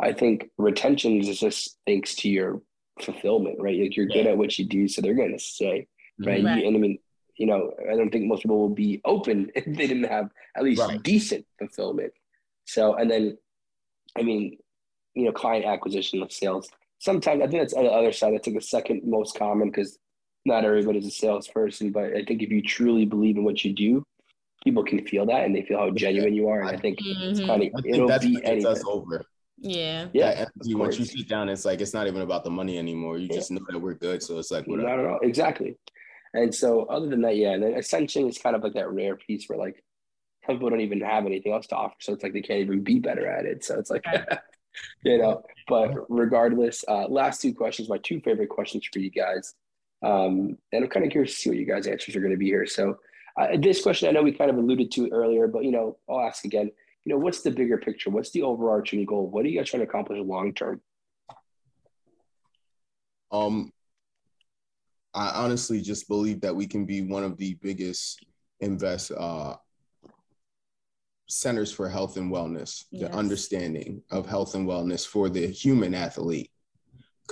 I think retention is just thanks to your fulfillment, right? Like you're good at what you do, so they're going to stay, mm-hmm. right? Right. You, and I mean, you know, I don't think most people will be open <laughs> if they didn't have at least Right. decent fulfillment. So, and then, I mean, you know, client acquisition of sales. Sometimes I think that's on the other side. That's like the second most common because not everybody's a salesperson. But I think if you truly believe in what you do, people can feel that and they feel how genuine you are. And I think it's Mhm. kind i of think it'll that's be what anything. us over Yeah. Yeah, energy once you sit down it's like it's not even about the money anymore you Yeah. just know that we're good so it's like whatever Not at all. Exactly. And so, other than that, yeah, and then Ascension is kind of like that rare piece where like some people don't even have anything else to offer, so it's like they can't even be better at it. So it's like, <laughs> you know. But regardless, uh, last two questions, my two favorite questions for you guys, um, and I'm kind of curious to see what you guys' answers are going to be here. So, uh, this question I know we kind of alluded to earlier, but you know, I'll ask again. You know, what's the bigger picture? What's the overarching goal? What are you guys trying to accomplish long term? Um, I honestly just believe that we can be one of the biggest invest uh, centers for health and wellness, Yes. the understanding of health and wellness for the human athlete.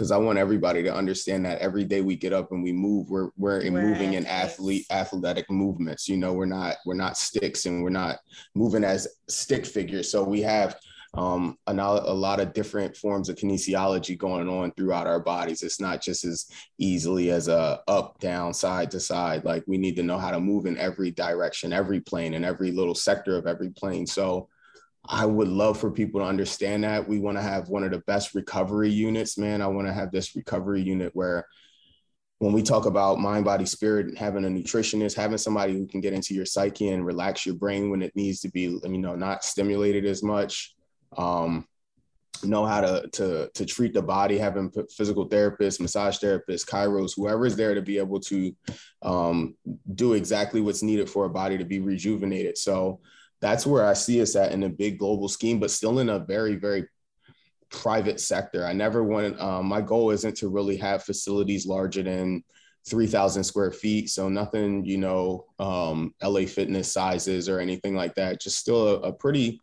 Because I want everybody to understand that every day we get up and we move, we're we're We're moving in athlete athletic movements. You know, we're not we're not sticks and we're not moving as stick figures. So we have um, a, a lot of different forms of kinesiology going on throughout our bodies. It's not just as easily as a up, down, side to side. Like we need to know how to move in every direction, every plane, and every little sector of every plane. So I would love for people to understand that. We want to have one of the best recovery units, man. I want to have this recovery unit where when we talk about mind, body, spirit, and having a nutritionist, having somebody who can get into your psyche and relax your brain when it needs to be, you know, not stimulated as much, um, know how to to to treat the body, having physical therapists, massage therapists, chiros, whoever is there to be able to um, do exactly what's needed for a body to be rejuvenated. So that's where I see us at in a big global scheme, but still in a very very private sector. I never wanted, um, my goal isn't to really have facilities larger than 3,000 square feet. So nothing, you know, um, LA fitness sizes or anything like that. Just still a, a pretty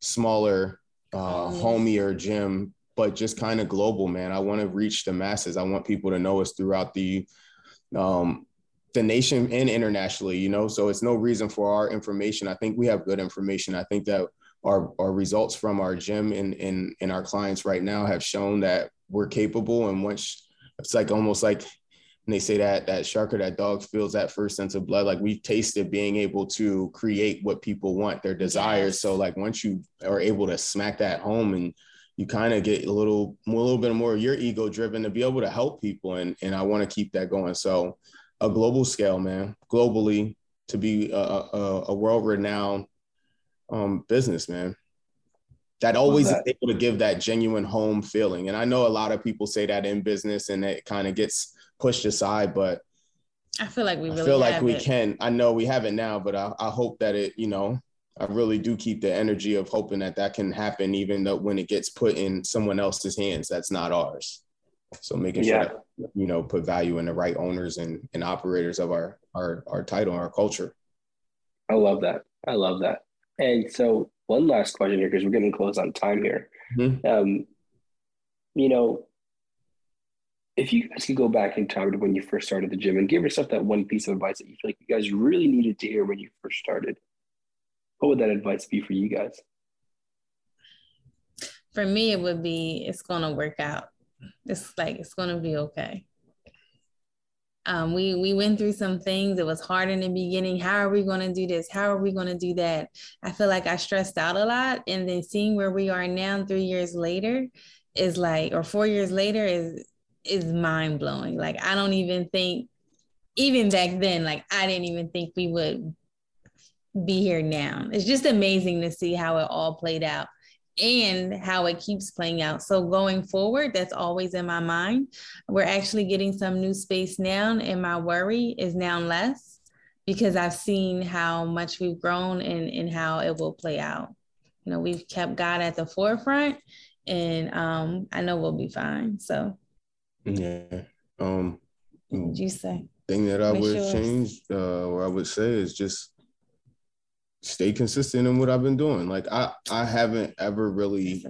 smaller, uh, homier gym, but just kind of global, man. I want to reach the masses. I want people to know us throughout the, um, the nation and internationally, you know, so it's no reason for our information. I think we have good information. I think that our, our results from our gym and, and, and our clients right now have shown that we're capable. And once it's like almost like when they say that that shark or that dog feels that first sense of blood, like we've tasted being able to create what people want, their desires. So like once you are able to smack that home and you kind of get a little a little bit more of your ego driven to be able to help people and and I want to keep that going. So a global scale, man, globally to be a, a, a world renowned um, business, man. That always that. is able to give that genuine home feeling. And I know a lot of people say that in business and it kind of gets pushed aside, but I feel like we really I feel like we it. can. I know we have it now, but I, I hope that it, you know, I really do keep the energy of hoping that that can happen, even though when it gets put in someone else's hands, that's not ours. So making yeah. sure that, you know, put value in the right owners and, and operators of our, our, our title, our culture. I love that. I love that. And so, one last question here, because we're getting close on time here. Mm-hmm. Um, you know, if you guys could go back in time to when you first started the gym and give yourself that one piece of advice that you feel like you guys really needed to hear when you first started, what would that advice be for you guys? For me, it would be it's going to work out. It's like it's to be okay. Um, we we went through some things. It was hard in the beginning. How are we going to do this? How are we going to do that? I feel like I stressed out a lot, and then seeing where we are now, three years later, is like, or four years later, is is mind blowing. Like I don't even think, even back then, like I didn't even think we would be here now. It's just amazing to see how it all played out and how it keeps playing out. So going forward, that's always in my mind. We're actually getting some new space now, and my worry is now less because I've seen how much we've grown and, and how it will play out. You know, we've kept God at the forefront, and um, I know we'll be fine. So, yeah. Um, what you say? Thing that I Make would sure change, uh, or I would say, is just stay consistent in what I've been doing. Like I, I haven't ever really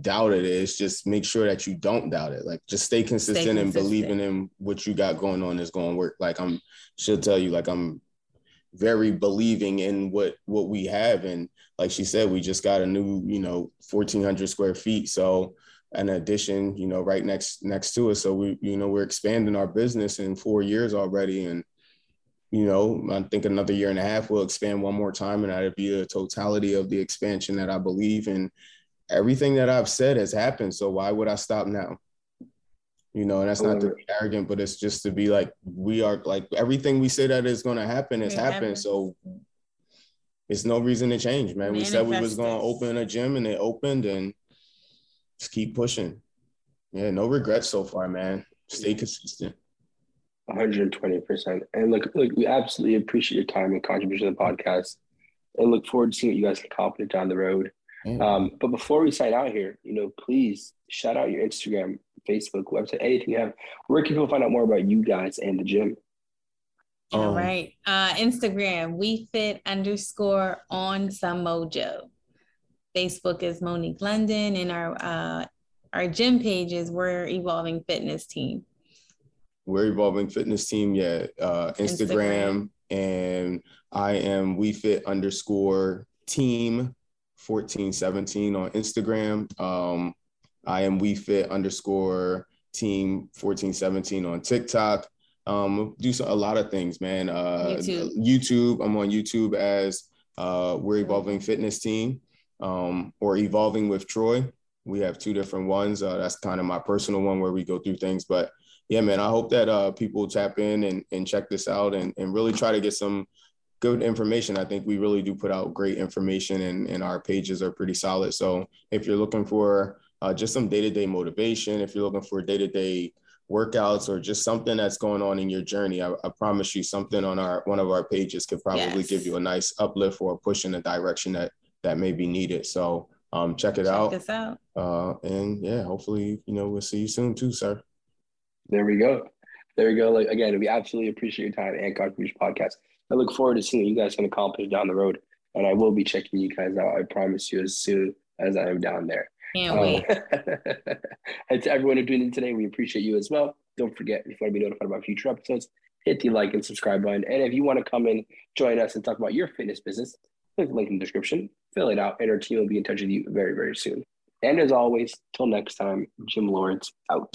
doubted it. It's just make sure that you don't doubt it. Like just stay consistent, stay consistent. and believing in what you got going on is going to work. Like I'm she'll tell you, like I'm very believing in what what we have. And like she said, we just got a new, you know, 1400 square feet. So an addition, you know, right next next to us. So we, you know, we're expanding our business in four years already. And you know, I think another year and a half we'll expand one more time, and that'll be the totality of the expansion that I believe in. Everything that I've said has happened, so why would I stop now? You know, and that's not to be arrogant, but it's just to be like we are like everything we say that is going to happen has happened. Happen. So it's no reason to change, man. We said we was going to open a gym, and it opened, and just keep pushing. Yeah, no regrets so far, man. Stay consistent. 120%. And look, look, we absolutely appreciate your time and contribution to the podcast and look forward to seeing what you guys can accomplish down the road. Mm-hmm. Um, but before we sign out here, you know, please shout out your Instagram, Facebook, website, anything you have. Where can people find out more about you guys and the gym? All um, right. Uh, Instagram, WeFit underscore on some mojo. Facebook is Monique London, and our uh, our gym page is We're Evolving Fitness Team we're evolving fitness team yeah uh, instagram, instagram, and i am WeFit underscore team 1417 on Instagram. Um, I am WeFit underscore team 1417 on TikTok. Um, do some, a lot of things, man. Uh, YouTube. YouTube. I'm on YouTube as uh, We're Evolving Fitness Team um, or Evolving with Troy. We have two different ones. Uh, that's kind of my personal one where we go through things. But yeah, man, I hope that uh, people tap in and, and check this out and, and really try to get some good information. I think we really do put out great information and, and our pages are pretty solid. So if you're looking for uh, just some day-to-day motivation, if you're looking for day-to-day workouts or just something that's going on in your journey, I, I promise you something on our one of our pages could probably yes. give you a nice uplift or push in the direction that that may be needed. So um, check it check out. Check us out. Uh, and yeah, hopefully, you know, we'll see you soon too, sir. There we go. There we go. Like again, we absolutely appreciate your time and contribution podcast. I look forward to seeing what you guys can accomplish down the road. And I will be checking you guys out. I promise you as soon as I am down there. Can't um, wait. <laughs> and to everyone who tuned in today, we appreciate you as well. Don't forget, if you want to be notified about future episodes, hit the like and subscribe button. And if you want to come in, join us and talk about your fitness business, click the link in the description, fill it out, and our team will be in touch with you very, very soon. And as always, till next time, Gym Lords out.